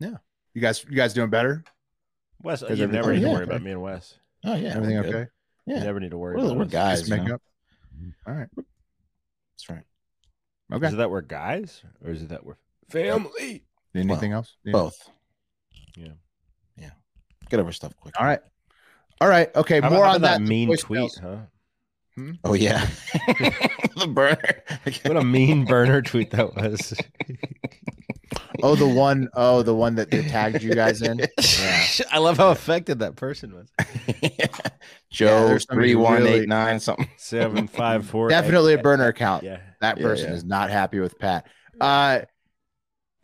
Yeah. You guys you guys doing better? Wes, uh, Is you everything- never need oh, yeah. to worry about me and Wes. Oh yeah, Everything we're good. okay? You Yeah, never need to worry We're- about we're us. guys. Just make you know? up. Mm-hmm. All right. That's right. Okay. Is that we're guys, or is it that we're family? Anything else? Yeah. Both. Yeah. Yeah. Get over stuff quick. All right. All right. Okay. How more about on that that mean voicemails. tweet, huh? Oh yeah, *laughs* the burner. *laughs* What a mean burner tweet that was. Oh, the one oh the one that they tagged you guys in. Yeah. *laughs* I love how affected that person was. Yeah, Joe there's somebody three one really- eight nine something. Seven five four. Definitely a burner account. Yeah. That Yeah, person yeah. is not happy with Pat. Uh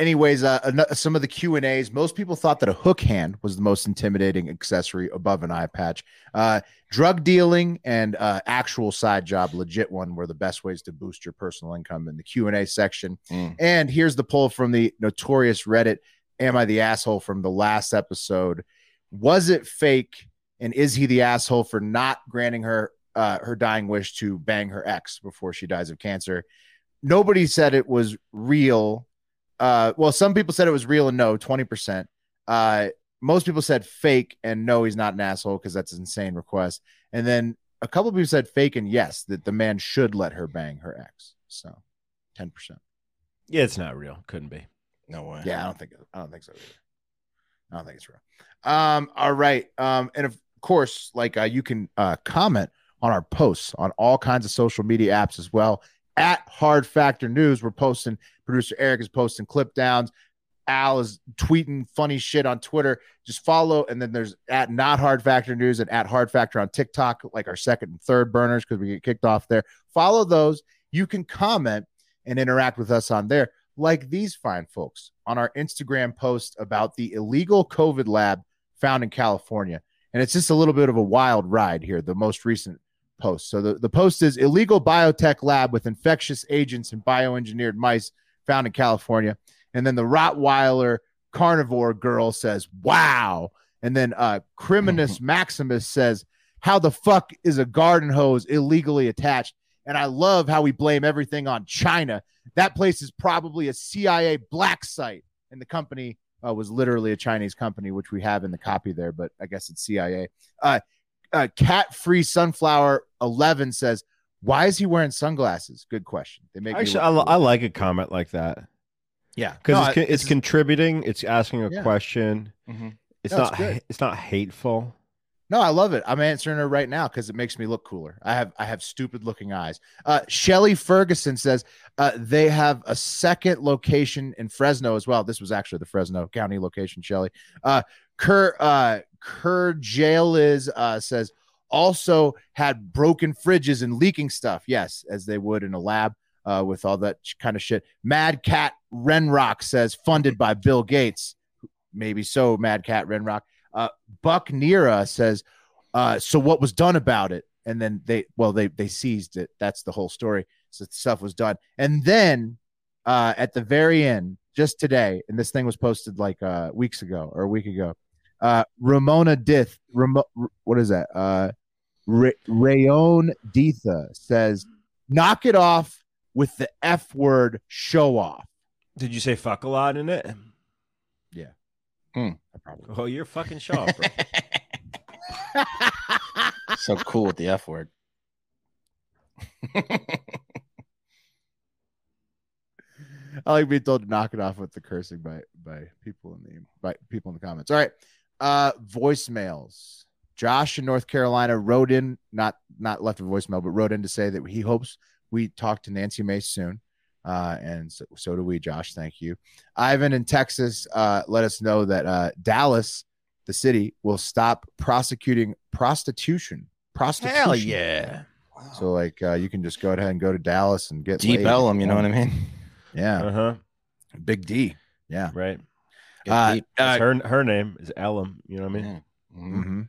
anyways, uh some of the Q&As, most people thought that a hook hand was the most intimidating accessory above an eye patch. Uh drug dealing and uh actual side job legit one were the best ways to boost your personal income in the Q&A section. Mm. And here's the poll from the notorious Reddit Am I the asshole from the last episode? Was it fake? And is he the asshole for not granting her uh, her dying wish to bang her ex before she dies of cancer? Nobody said it was real. Uh, well, some people said it was real and no, 20%. Uh, most people said fake and no, he's not an asshole because that's an insane request. And then a couple of people said fake and yes, that the man should let her bang her ex. So 10%. Yeah, it's not real. Couldn't be. No way. Yeah, I don't think I don't think so either. I don't think it's real. Um, all right. Um, and of course, like uh, you can uh comment on our posts on all kinds of social media apps as well. At Hard Factor News, we're posting. Producer Eric is posting clip downs. Al is tweeting funny shit on Twitter. Just follow, and then there's at Not Hard Factor News and at Hard Factor on TikTok, like our second and third burners because we get kicked off there. Follow those. You can comment and interact with us on there, like these fine folks on our Instagram post about the illegal COVID lab found in California. And it's just a little bit of a wild ride here, the most recent post. So the, the post is illegal biotech lab with infectious agents and bioengineered mice found in California. And then the Rottweiler carnivore girl says, wow. And then uh Criminus Maximus says, how the fuck is a garden hose illegally attached? And I love how we blame everything on China. That place is probably a CIA black site. And the company uh, was literally a Chinese company, which we have in the copy there, but I guess it's CIA. Uh, uh, Cat Free Sunflower 11 says, Why is he wearing sunglasses? Good question. They make me Actually, I. I like a comment like that yeah, because No, it's, con- it's contributing. It's asking a Yeah. question. Mhm. It's No, not. ha- it's not hateful. No, I love it. I'm answering her right now because it makes me look cooler. I have I have stupid looking eyes. Uh Shelly Ferguson says uh they have a second location in Fresno as well. This was actually the Fresno County location, Shelly. Uh Kerr uh Kerr Jail is uh says also had broken fridges and leaking stuff. Yes, as they would in a lab uh with all that kind of shit. Mad Cat Renrock says funded by Bill Gates. Maybe so, Mad Cat Renrock. Uh, Buck Nera says, uh, so what was done about it? And then they, well, they they seized it. That's the whole story. So stuff was done. And then uh, at the very end, just today, and this thing was posted like uh, weeks ago or a week ago. Uh, Ramona Dith, Ramo, what is that? Uh, Ra- Rayon Ditha says, knock it off with the F word show off. Did you say fuck a lot in it? I probably Oh, you're fucking sharp, bro. *laughs* so cool with the F word. *laughs* I like being told to knock it off with the cursing by by people in the by people in the comments. All right. Uh voicemails. Josh in North Carolina wrote in, not not left a voicemail, but wrote in to say that he hopes we talk to Nancy Mace soon. Uh, and so, so do we, Josh. Thank you. Ivan in Texas uh, let us know that uh, Dallas, the city, will stop prosecuting prostitution. Prostitution. Hell yeah. So like uh, you can just go ahead and go to Dallas and get Deep laid. Ellum, you know what I mean? Yeah, Uh huh. Big D. Yeah. Right. Uh, uh, her her name is Ellum. You know what I mean? Yeah.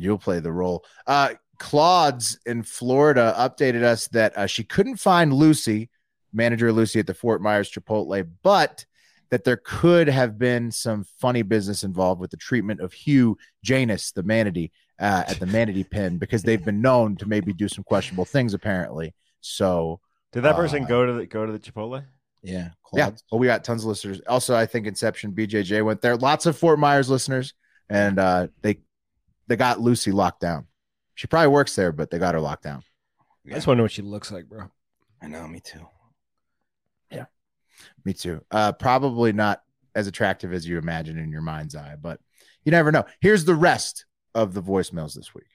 You'll play the role. Uh, Claude's in Florida updated us that uh, she couldn't find Lucy, manager Lucy at the Fort Myers Chipotle, but that there could have been some funny business involved with the treatment of Hugh Janus, the manatee, uh, at the manatee pen, because they've been known to maybe do some questionable things, apparently. So, Did that person Uh, go to the go to the Chipotle? Yeah. yeah, well, we got tons of listeners. Also, I think Inception BJJ went there. Lots of Fort Myers listeners, and uh, they they got Lucy locked down. She probably works there, but they got her locked down. I just want to know what she looks like, bro. I know, me too. Yeah, me too. Uh, probably not as attractive as you imagine in your mind's eye, but you never know. Here's the rest of the voicemails this week.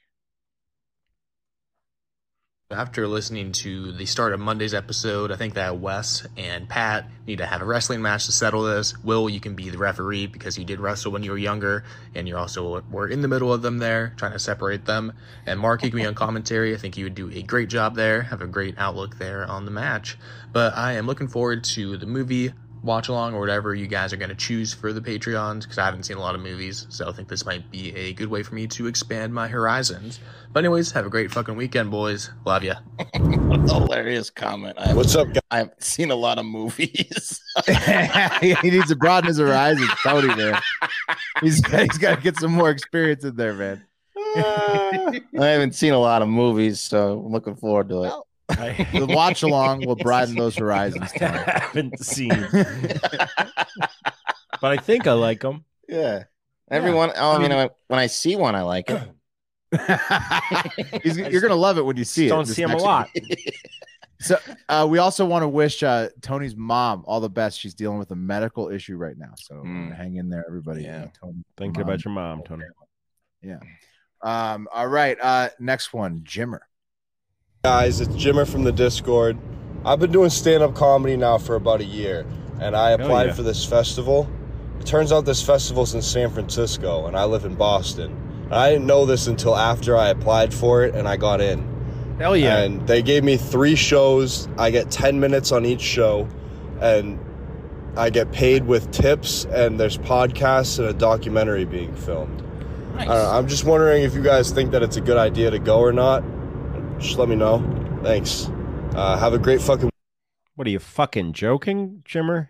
After listening to the start of Monday's episode, I think that Wes and Pat need to have a wrestling match to settle this. Will, you can be the referee because you did wrestle when you were younger, and you're also were in the middle of them there, trying to separate them. And Mark, you can be on commentary. I think you would do a great job there, have a great outlook there on the match. But I am looking forward to the movie watch along or whatever you guys are going to choose for the Patreons because I haven't seen a lot of movies. So I think this might be a good way for me to expand my horizons. But, anyways, have a great fucking weekend, boys. Love ya. *laughs* Hilarious comment. I What's up, guys? I've seen a lot of movies. *laughs* he needs to broaden his horizons, Tony, man. He's, he's got to get some more experience in there, man. *laughs* I haven't seen a lot of movies, so I'm looking forward to it. The watch along will broaden those *laughs* horizons. I haven't seen, *laughs* but I think I like them. Yeah. Everyone, oh, I mean, when I see one, I like it. *clears throat* You're gonna love it when you see it. Don't see him a lot. *laughs* So uh, we also want to wish uh, Tony's mom all the best. She's dealing with a medical issue right now, so Mm. hang in there, everybody. Yeah. Tony, Thinking mom. about your mom, Tony. Yeah. Um. All right. Uh. Next one, Jimmer. Guys it's jimmer from the discord. I've been doing stand-up comedy now for about a year and i applied yeah. for this festival. It turns out this festival's in san francisco and i live in boston. And i didn't know this until after i applied for it and i got in. Hell yeah. and they gave me three shows. I get 10 minutes on each show and i get paid with tips and there's podcasts and a documentary being filmed. Don't know, i'm just wondering if you guys think that it's a good idea to go or not just let me know thanks uh, have a great fucking What are you fucking joking, Jimmer?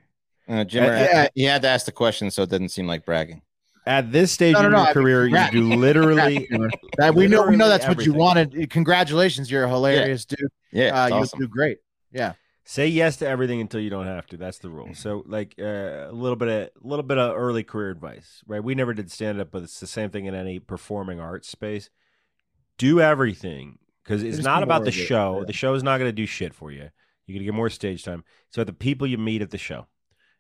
Uh, Jimmer, yeah. he had to ask the question, so it didn't seem like bragging. At this stage No, no, of no, your I mean, career, you do literally. *laughs* Congrats, That we know. We know literally that's what you wanted. Congratulations, you're a hilarious dude. Yeah, Uh, it's you'll awesome. do great. Yeah. Say yes to everything until you don't have to. That's the rule. So, like uh, a little bit of a little bit of early career advice, right? We never did stand up, but it's the same thing in any performing arts space. Do everything because it's not about the it, show. yeah. The show is not going to do shit for you. You're going to get more stage time. So the people you meet at the show,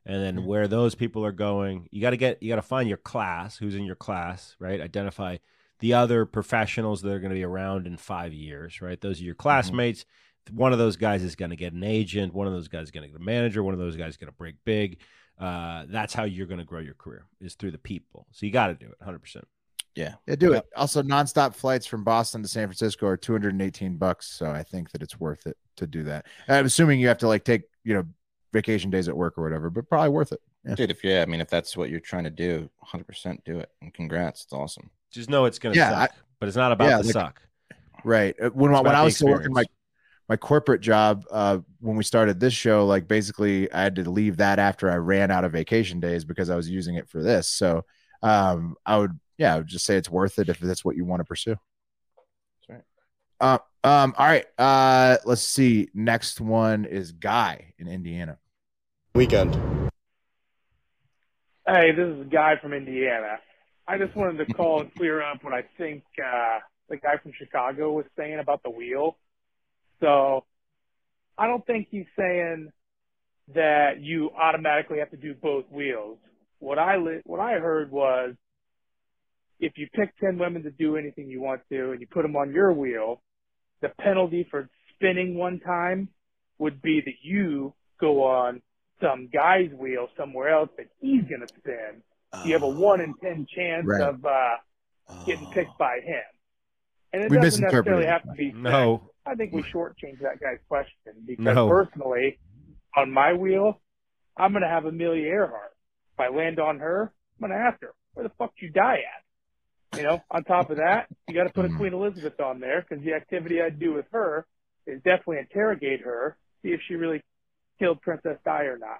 and then where those people are going, you got to get you got to find your class. Who's in your class, right? Identify the other professionals that are going to be around in five years, right? Those are your classmates. One of those guys is going to get an agent. One of those guys is going to get a manager. One of those guys is going to break big. Uh, that's how you're going to grow your career is through the people. So you got to do it 100%. Yeah. Yeah, do it. Also, nonstop flights from Boston to San Francisco are 218 bucks. So I think that it's worth it to do that. I'm assuming you have to like take, you know, vacation days at work or whatever, but probably worth it. Yeah. Dude, if yeah, I mean, if that's what you're trying to do, 100% do it. And congrats. It's awesome. Just know it's going to Yeah, suck, but it's not about yeah, the like- suck. Right. Uh, When, when I the was still working my my corporate job, uh, when we started this show, like basically I had to leave that after I ran out of vacation days because I was using it for this. So um, I would, yeah, I would just say it's worth it if that's what you want to pursue. That's right. Uh, um, all right. Uh, let's see. Next one is Guy in Indiana. weekend Hey, this is a guy from Indiana. I just wanted to call and clear up what I think uh, the guy from Chicago was saying about the wheel. So I don't think he's saying that you automatically have to do both wheels. What I li- what I heard was if you pick 10 women to do anything you want to and you put them on your wheel, the penalty for spinning one time would be that you go on some guy's wheel somewhere else that he's going to spin. You have a one in 10 chance Right. of uh, getting picked by him. And it doesn't necessarily have to be No. sex. I think we shortchanged that guy's question because No. personally, on my wheel, I'm going to have Amelia Earhart. If I land on her, I'm going to ask her, where the fuck you die at? You know, on top of that, you got to put a mm-hmm. Queen Elizabeth on there because the activity I'd do with her is definitely interrogate her, see if she really killed Princess Di or not.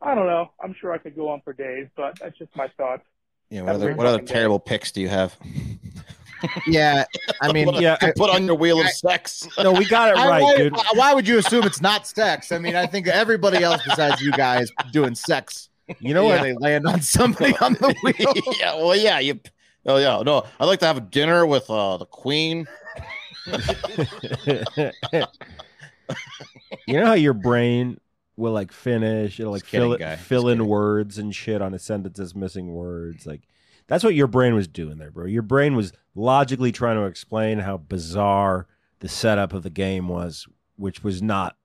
I don't know. I'm sure I could go on for days, but that's just my thoughts. Yeah. What Have other, what other fucking day. terrible picks do you have? *laughs* Yeah. I mean, yeah, to put on your wheel of sex. No, we got it *laughs* I- right, why, dude. why would you assume it's not sex? I mean, I think everybody else besides you guys doing sex. You know where they land on somebody on the *laughs* wheel. yeah. Well, yeah. You. Oh yeah. No, I'd like to have dinner with uh, the queen. *laughs* you know how your brain will like finish, it'll like Just kidding, fill guy. it, fill in kidding. words and shit on a sentence that's missing words. Like That's what your brain was doing there, bro. Your brain was logically trying to explain how bizarre the setup of the game was, which was not.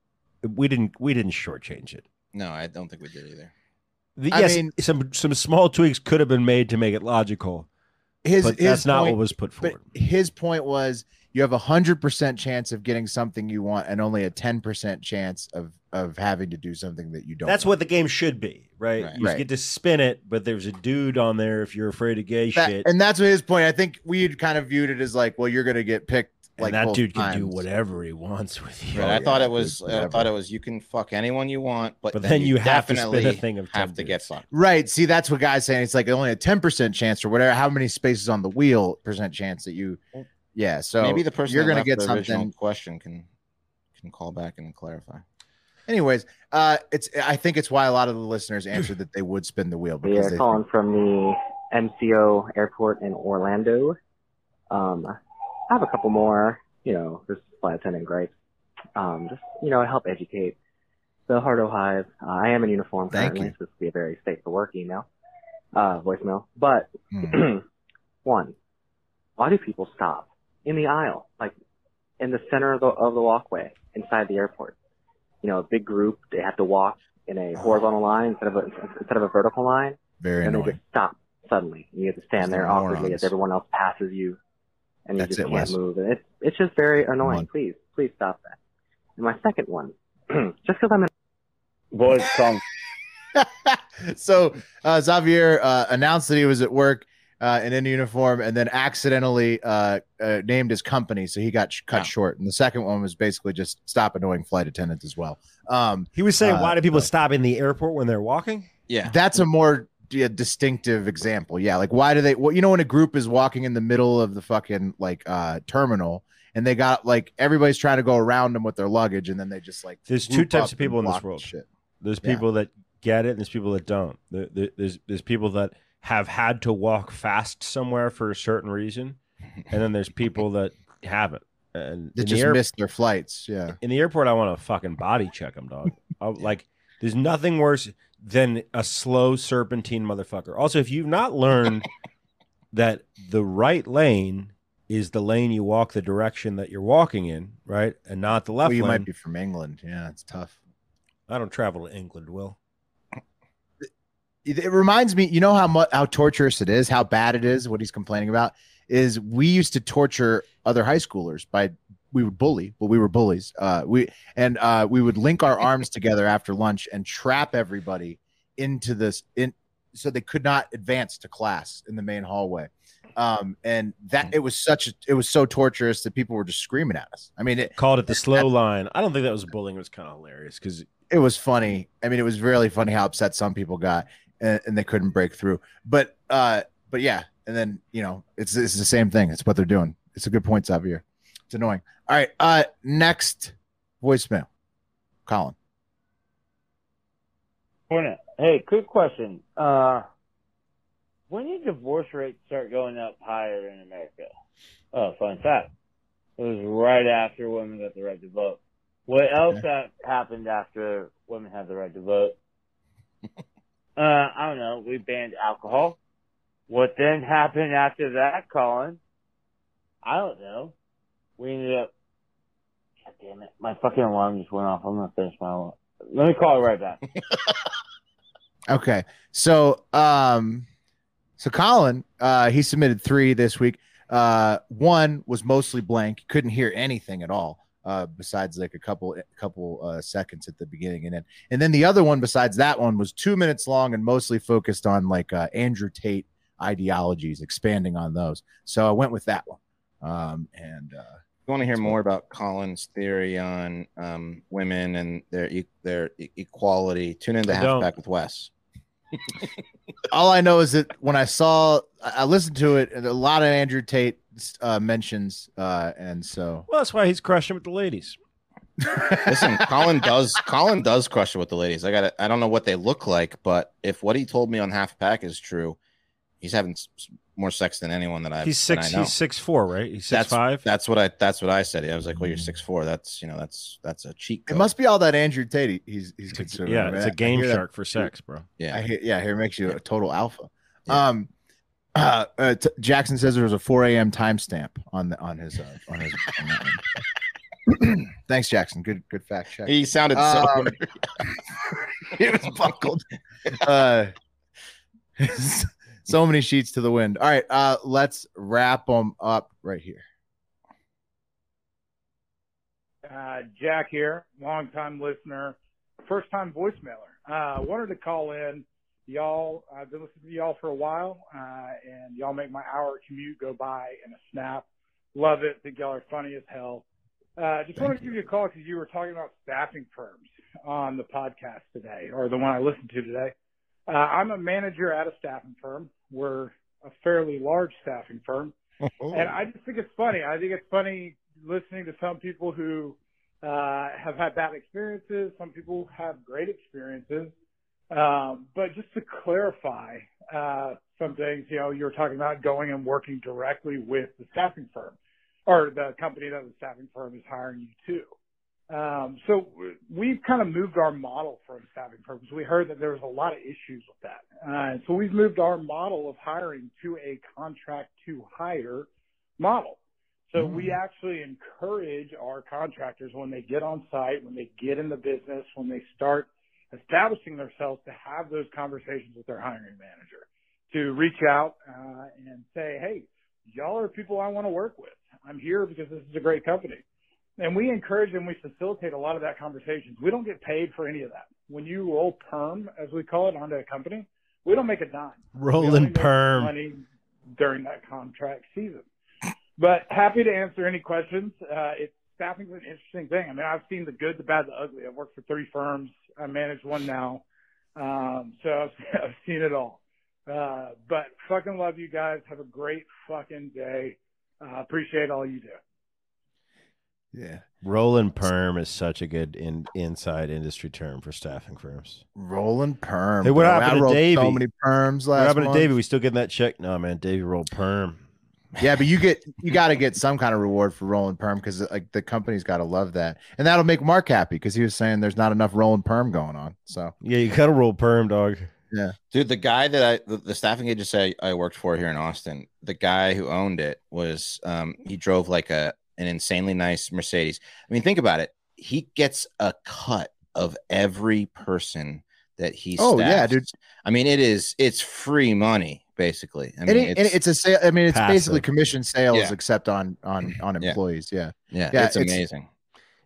We didn't. We didn't shortchange it. No, I don't think we did either. The, I yes, mean- some some small tweaks could have been made to make it logical. His, but his that's not what was put forward. His point was you have a hundred percent chance of getting something you want, and only a ten percent chance of of having to do something that you don't. That's want. what the game should be, right? Right. You Right. get to spin it, but there's a dude on there if you're afraid of gay That- shit. and that's what his point. I think we had kind of viewed it as like, well, you're gonna get picked. And Like that dude can do whatever he wants with you. Right, I yeah, thought it dude, was. I thought it was. You can fuck anyone you want, but, But then you have to spin a definitely thing of have 10 to get fucked. Right. See, that's what guys saying. It's like only a ten percent chance or whatever. How many spaces on the wheel percent chance that you? Yeah. So Maybe the person you're that gonna get the original something. question can can call back and clarify. Anyways, uh, it's. I think it's why a lot of the listeners answered that they would spin the wheel We because are they calling from the MCO airport in Orlando. Um, I have a couple more, you know, just flight attendant gripes. Um, just, you know, help educate the Hardo Hive. Uh, I am in uniform Thank currently, you. so this will be a very safe for work email, uh, voicemail. But, Hmm. *clears throat* one, why do people stop in the aisle, like in the center of the, of the walkway inside the airport? You know, a big group, they have to walk in a horizontal line instead of a, instead of a vertical line very and they just stop suddenly. You have to stand They're there awkwardly morons. as everyone else passes you, and you That's just it, can't Wes. move. And it's it's just very annoying. on. Please, please stop that. And my second one, *clears throat* just because I'm in Boys, come. *laughs* so uh, Xavier uh, announced that he was at work uh, and in uniform, and then accidentally uh, uh, named his company, so he got sh- cut Yeah. short. And the second one was basically just stop annoying flight attendants as well. Um, He was saying, Uh, why do people stop in the airport when they're walking? Yeah, that's a more yeah, distinctive example. Yeah, like why do they? Well, you know, when a group is walking in the middle of the fucking like uh, terminal. And they got like everybody's trying to go around them with their luggage, and then they just like There's two types of people in this world. Shit. There's Yeah. people that get it, and there's people that don't. There, there- there's there's people that have had to walk fast somewhere for a certain reason, and then there's people that haven't. And They the just air- missed their flights. Yeah. in the airport, I want to fucking body check them, dog. *laughs* I, like, there's nothing worse than a slow serpentine motherfucker. Also, if you've not learned *laughs* that the right lane is the lane you walk the direction that you're walking in, right, and not the left Well, you lane. might be from England. Yeah, it's tough. I don't travel to England, Will. it, it reminds me you know how much how torturous it is how bad it is what he's complaining about is we used to torture other high schoolers by we would bully well we were bullies uh we and uh we would link our *laughs* arms together after lunch and trap everybody into this in so they could not advance to class in the main hallway um and that it was such a, it was so torturous that people were just screaming at us i mean it Called it the *laughs* slow line. I don't think that was bullying. It was kind of hilarious because it was funny. I mean, it was really funny how upset some people got and, and they couldn't break through. But uh, but yeah, and then you know, it's it's the same thing. It's what they're doing. It's a good point, Xavier. It's annoying. All right, uh, next voicemail, Colin. Hey, quick question. Uh, when did divorce rates start going up higher in America? Oh, fun fact. It was right after women got the right to vote. What else ha- happened after women had the right to vote? *laughs* uh, I don't know. We banned alcohol. What then happened after that, Colin? I don't know. We ended up. God damn it! My fucking alarm just went off. I'm gonna finish my alarm. Let me call it right back. *laughs* Okay, so um, so Colin, uh, he submitted three this week. Uh, one was mostly blank, couldn't hear anything at all. Uh, besides like a couple couple uh, seconds at the beginning and then and then the other one besides that one was two minutes long and mostly focused on like uh, Andrew Tate ideologies, expanding on those. So I went with that one. Um, and uh, want to hear more about Colin's theory on um, women and their e- their e- equality, tune in to don't. Half a Pack with Wes. *laughs* all I know is that when I saw, I I listened to it, and a lot of Andrew Tate uh, mentions, uh, and so well, that's why he's crushing with the ladies. *laughs* Listen, Colin does Colin does crush it with the ladies. I got I don't know what they look like, but if what he told me on Half Pack is true, he's having s- s- more sex than anyone that I've He's six. I know. He's six four, right? He's six that's five. That's what I. That's what I said. I was like, "Well, you're six four. That's you know, that's that's a cheat it must be all that Andrew Tate he's he's consuming. yeah, right? it's a game hear that- shark for sex, bro. Yeah, I hear, yeah, here makes you a total alpha. Um, *clears throat* Uh, uh, t- Jackson says there was a 4 a.m. timestamp on the on his uh, on his. on that one. *clears throat* Thanks, Jackson. Good good fact check. He sounded Um, so. *laughs* *laughs* he was buckled. Uh, *laughs* so many sheets to the wind. All right, uh, let's wrap them up right here. Uh, Jack here, longtime listener, first time voicemailer. Uh, wanted to call in. Y'all, I've been listening to y'all for a while, uh, and y'all make my hour commute go by in a snap. Love it. Think y'all are funny as hell. Uh, just wanted to give you a call because you were talking about staffing firms on the podcast today, or the one I listened to today. Uh, I'm a manager at a staffing firm. We're a fairly large staffing firm. *laughs* And I just think it's funny. I think it's funny listening to some people who uh, have had bad experiences. Some people have great experiences. Um, but just to clarify uh, some things, you know, you were talking about going and working directly with the staffing firm or the company that the staffing firm is hiring you to. Um, so we've kind of moved our model from staffing firms. We heard that there was a lot of issues with that. Uh, so we've moved our model of hiring to a contract to hire model. So we actually encourage our contractors when they get on site, when they get in the business, when they start establishing themselves to have those conversations with their hiring manager, to reach out uh, and say, hey, y'all are people I want to work with. I'm here because this is a great company. And we encourage and we facilitate a lot of that conversations. We don't get paid for any of that. When you roll perm, as we call it, onto a company, we don't make a dime. Rolling perm. Money during that contract season. But happy to answer any questions. Uh, it's staffing's an interesting thing. I mean, I've seen the good, the bad, the ugly. I've worked for three firms. I manage one now. Um, so *laughs* I've, I've seen it all. Uh, but fucking love you guys. Have a great fucking day. Uh, appreciate all you do. Yeah. Rolling perm is such a good in, inside industry term for staffing firms. Rolling perm. Hey, what bro. I to rolled Davey? So many perms last What happened month. to Davey? We still getting that check? No, man. Davey rolled perm. Yeah, but you get you got to get some kind of reward for rolling perm because like the company's got to love that, and that'll make Mark happy because he was saying there's not enough rolling perm going on. So Yeah, you got to roll perm, dog. Yeah. Dude, the guy that I the, the staffing agency I, I worked for here in Austin, the guy who owned it was um he drove like a an insanely nice Mercedes. I mean, think about it. He gets a cut of every person that he Oh, yeah, dude. I mean, it is it's free money basically. I and, mean, it, and it's a sale. I mean, it's basically commission sales Yeah. except on on *clears throat* on Yeah. employees. Yeah, Yeah, it's amazing.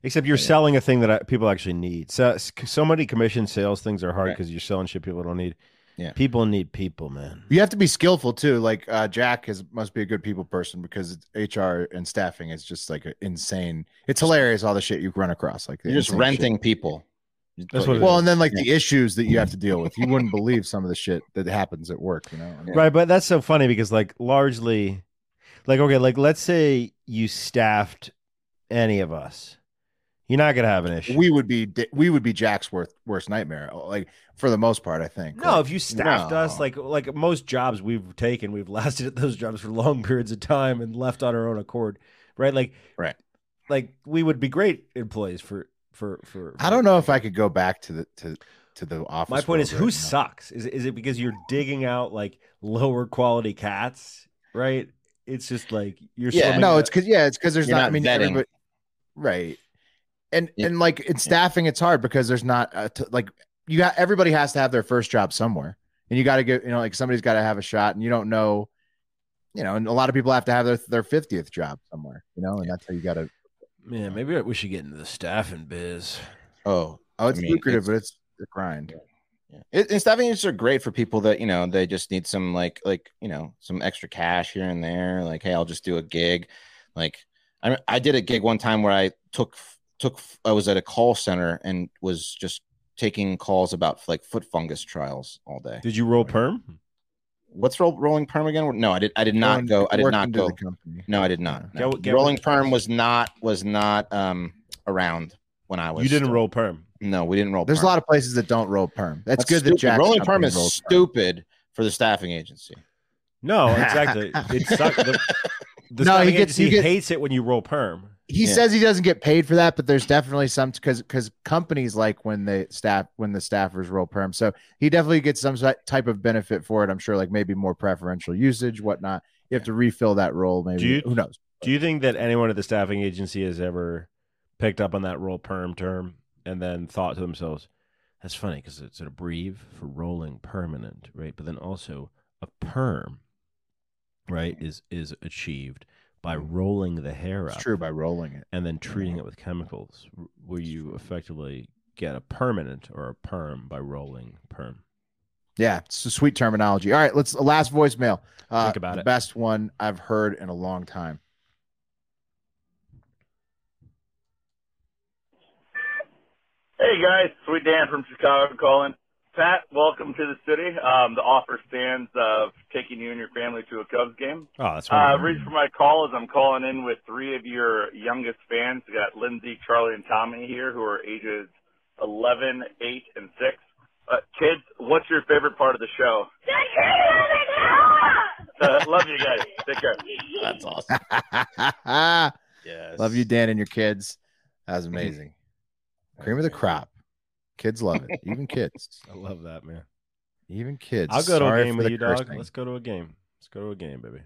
Except you're selling a thing that people actually need. So so many commission sales things are hard because you're selling shit people don't need. Yeah, people need people, man. You have to be skillful too. Like uh, Jack is must be a good people person because HR and staffing is just like a insane. It's hilarious all the shit you run across. Like You're just renting shit. people. That's what well, and then like Yeah. the issues that you have to deal with. You wouldn't *laughs* believe some of the shit that happens at work. You know, I mean- Right, but that's so funny because like largely like okay, like let's say you staffed any of us. You're not gonna have an issue. We would be we would be Jack's worst worst nightmare. Uh, like for the most part, I think. No, Like, if you staffed no. us like like most jobs we've taken, we've *laughs* lasted at those jobs for long periods of time and left on our own accord. Right? Like right. Like we would be great employees for for for, I don't know if I could go back to the to to the office. My point is, world who now. sucks? Is it, is it because you're digging out like lower quality cats? Right? It's just like you're yeah, no, in it's because yeah, it's because there's You're not. not I mean, vetting. everybody, right? And and like in staffing, it's hard because there's not a t- like you got everybody has to have their first job somewhere, and you got to get you know like somebody's got to have a shot, and you don't know, you know, and a lot of people have to have their their fiftieth job somewhere, you know, and that's how you got to. Man, maybe we should get into the staffing biz. Oh, Oh, it's I mean, lucrative, it's- but it's a grind. It, and staffing agents are great for people that you know they just need some like like you know some extra cash here and there. Like, hey, I'll just do a gig. Like, I I did a gig one time where I took took I was at a call center and was just taking calls about like foot fungus trials all day. Did you roll perm? What's roll, rolling perm again? No, I did. I did not Rolling- go. I did not go. the company. No, I did not. no. Get- get rolling perm was not was not um around when I was. You didn't still- roll perm. No, we didn't roll. There's perm. a lot of places that don't roll perm. That's, good that stupid. Jack rolling perm is stupid for the staffing agency. No, exactly. *laughs* it sucks. The, the No, staffing he gets- agency you get- hates it when you roll perm. He Yeah. says he doesn't get paid for that, but there's definitely some because because companies like when the staff when the staffers roll perm. So he definitely gets some type of benefit for it. I'm sure, like maybe more preferential usage, whatnot. You have to refill that role, maybe. You, Who knows? Do you think that anyone at the staffing agency has ever picked up on that roll perm term and then thought to themselves, "That's funny because it's an abbrev for rolling permanent, right?" But then also a perm, right, is is achieved by rolling the hair It's up. true by rolling it. and then treating it with chemicals, r- where you effectively get a permanent or a perm by rolling perm. Yeah, it's a sweet terminology. All right, let's last voicemail. Uh, Think about the it. best one I've heard in a long time. Hey guys, Sweet Dan from Chicago calling. Pat, welcome to the city. Um, the offer stands of taking you and your family to a Cubs game. Oh, that's Uh, wonderful. reason for my call is I'm calling in with three of your youngest fans. We got Lindsay, Charlie, and Tommy here, who are ages 11, 8, and 6. Uh, kids, what's your favorite part of the show? Uh, love you guys. Take care. That's awesome. yes. *laughs* Love you, Dan, and your kids. That was amazing. *laughs* Cream of the crop. Kids love it. *laughs* Even kids. I love that, man. Even kids. I'll go to Sorry a game with the you, dog. Let's go to a game. Let's go to a game, baby.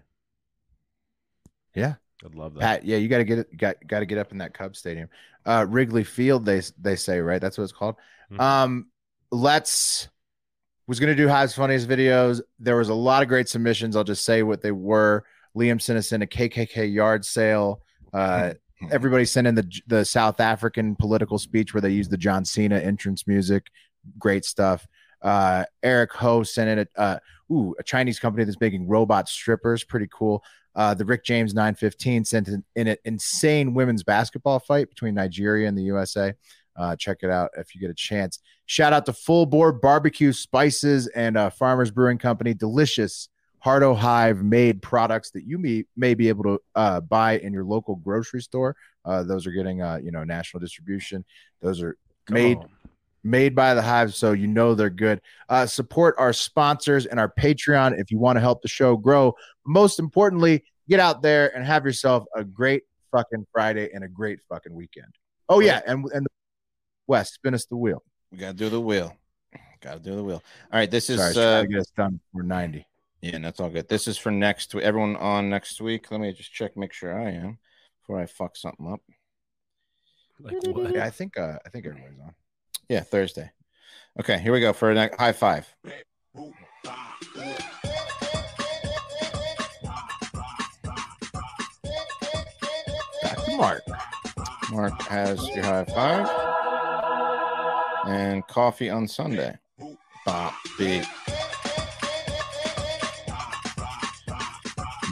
Yeah. I'd love that. Pat, yeah, you got to get it. Got got to get up in that Cubs stadium, uh, Wrigley Field. They they say right. That's what it's called. Mhm. Um, let's was gonna do Hive's funniest videos. There was a lot of great submissions. I'll just say what they were. Liam sent us in a KKK yard sale. Uh, *laughs* everybody sent in the the South African political speech where they used the John Cena entrance music. Great stuff. Uh, Eric Ho sent in a uh, ooh a Chinese company that's making robot strippers. Pretty cool. Uh, the Rick James 915 sent in, in an insane women's basketball fight between Nigeria and the USA. Uh, check it out if you get a chance. Shout out to Full Board Barbecue Spices and uh, Farmers Brewing Company. Delicious Hardo Hive made products that you may, may be able to uh, buy in your local grocery store. Uh, those are getting uh, you know national distribution. Those are made made by the hive so you know they're good uh, support our sponsors and our patreon if you want to help the show grow most importantly get out there and have yourself a great fucking friday and a great fucking weekend oh yeah and and Wes spin us the wheel We gotta do the wheel. Gotta do the wheel. All right, this is Sorry, I was trying uh, to get us done for 90 yeah, and that's all good. This is for next week. Everyone on next week. Let me just check, make sure I am before I fuck something up. Like what? yeah i think uh i think everybody's on Yeah, Thursday. Okay, here we go for a ne- Hive Five. back to mark Mark has your Hive Five. And coffee on Sunday. Bop, beat.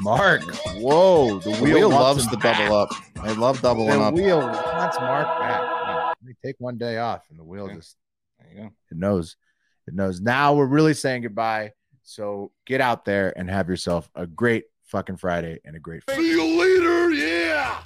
Mark whoa the The wheel, wheel, loves him the back. double up. I love doubling the up. wheel wants mark back Yeah, let me take one day off and the wheel Okay. just There you go. It knows. It knows. Now we're really saying goodbye. So get out there and have yourself a great fucking Friday and a great See you later, yeah!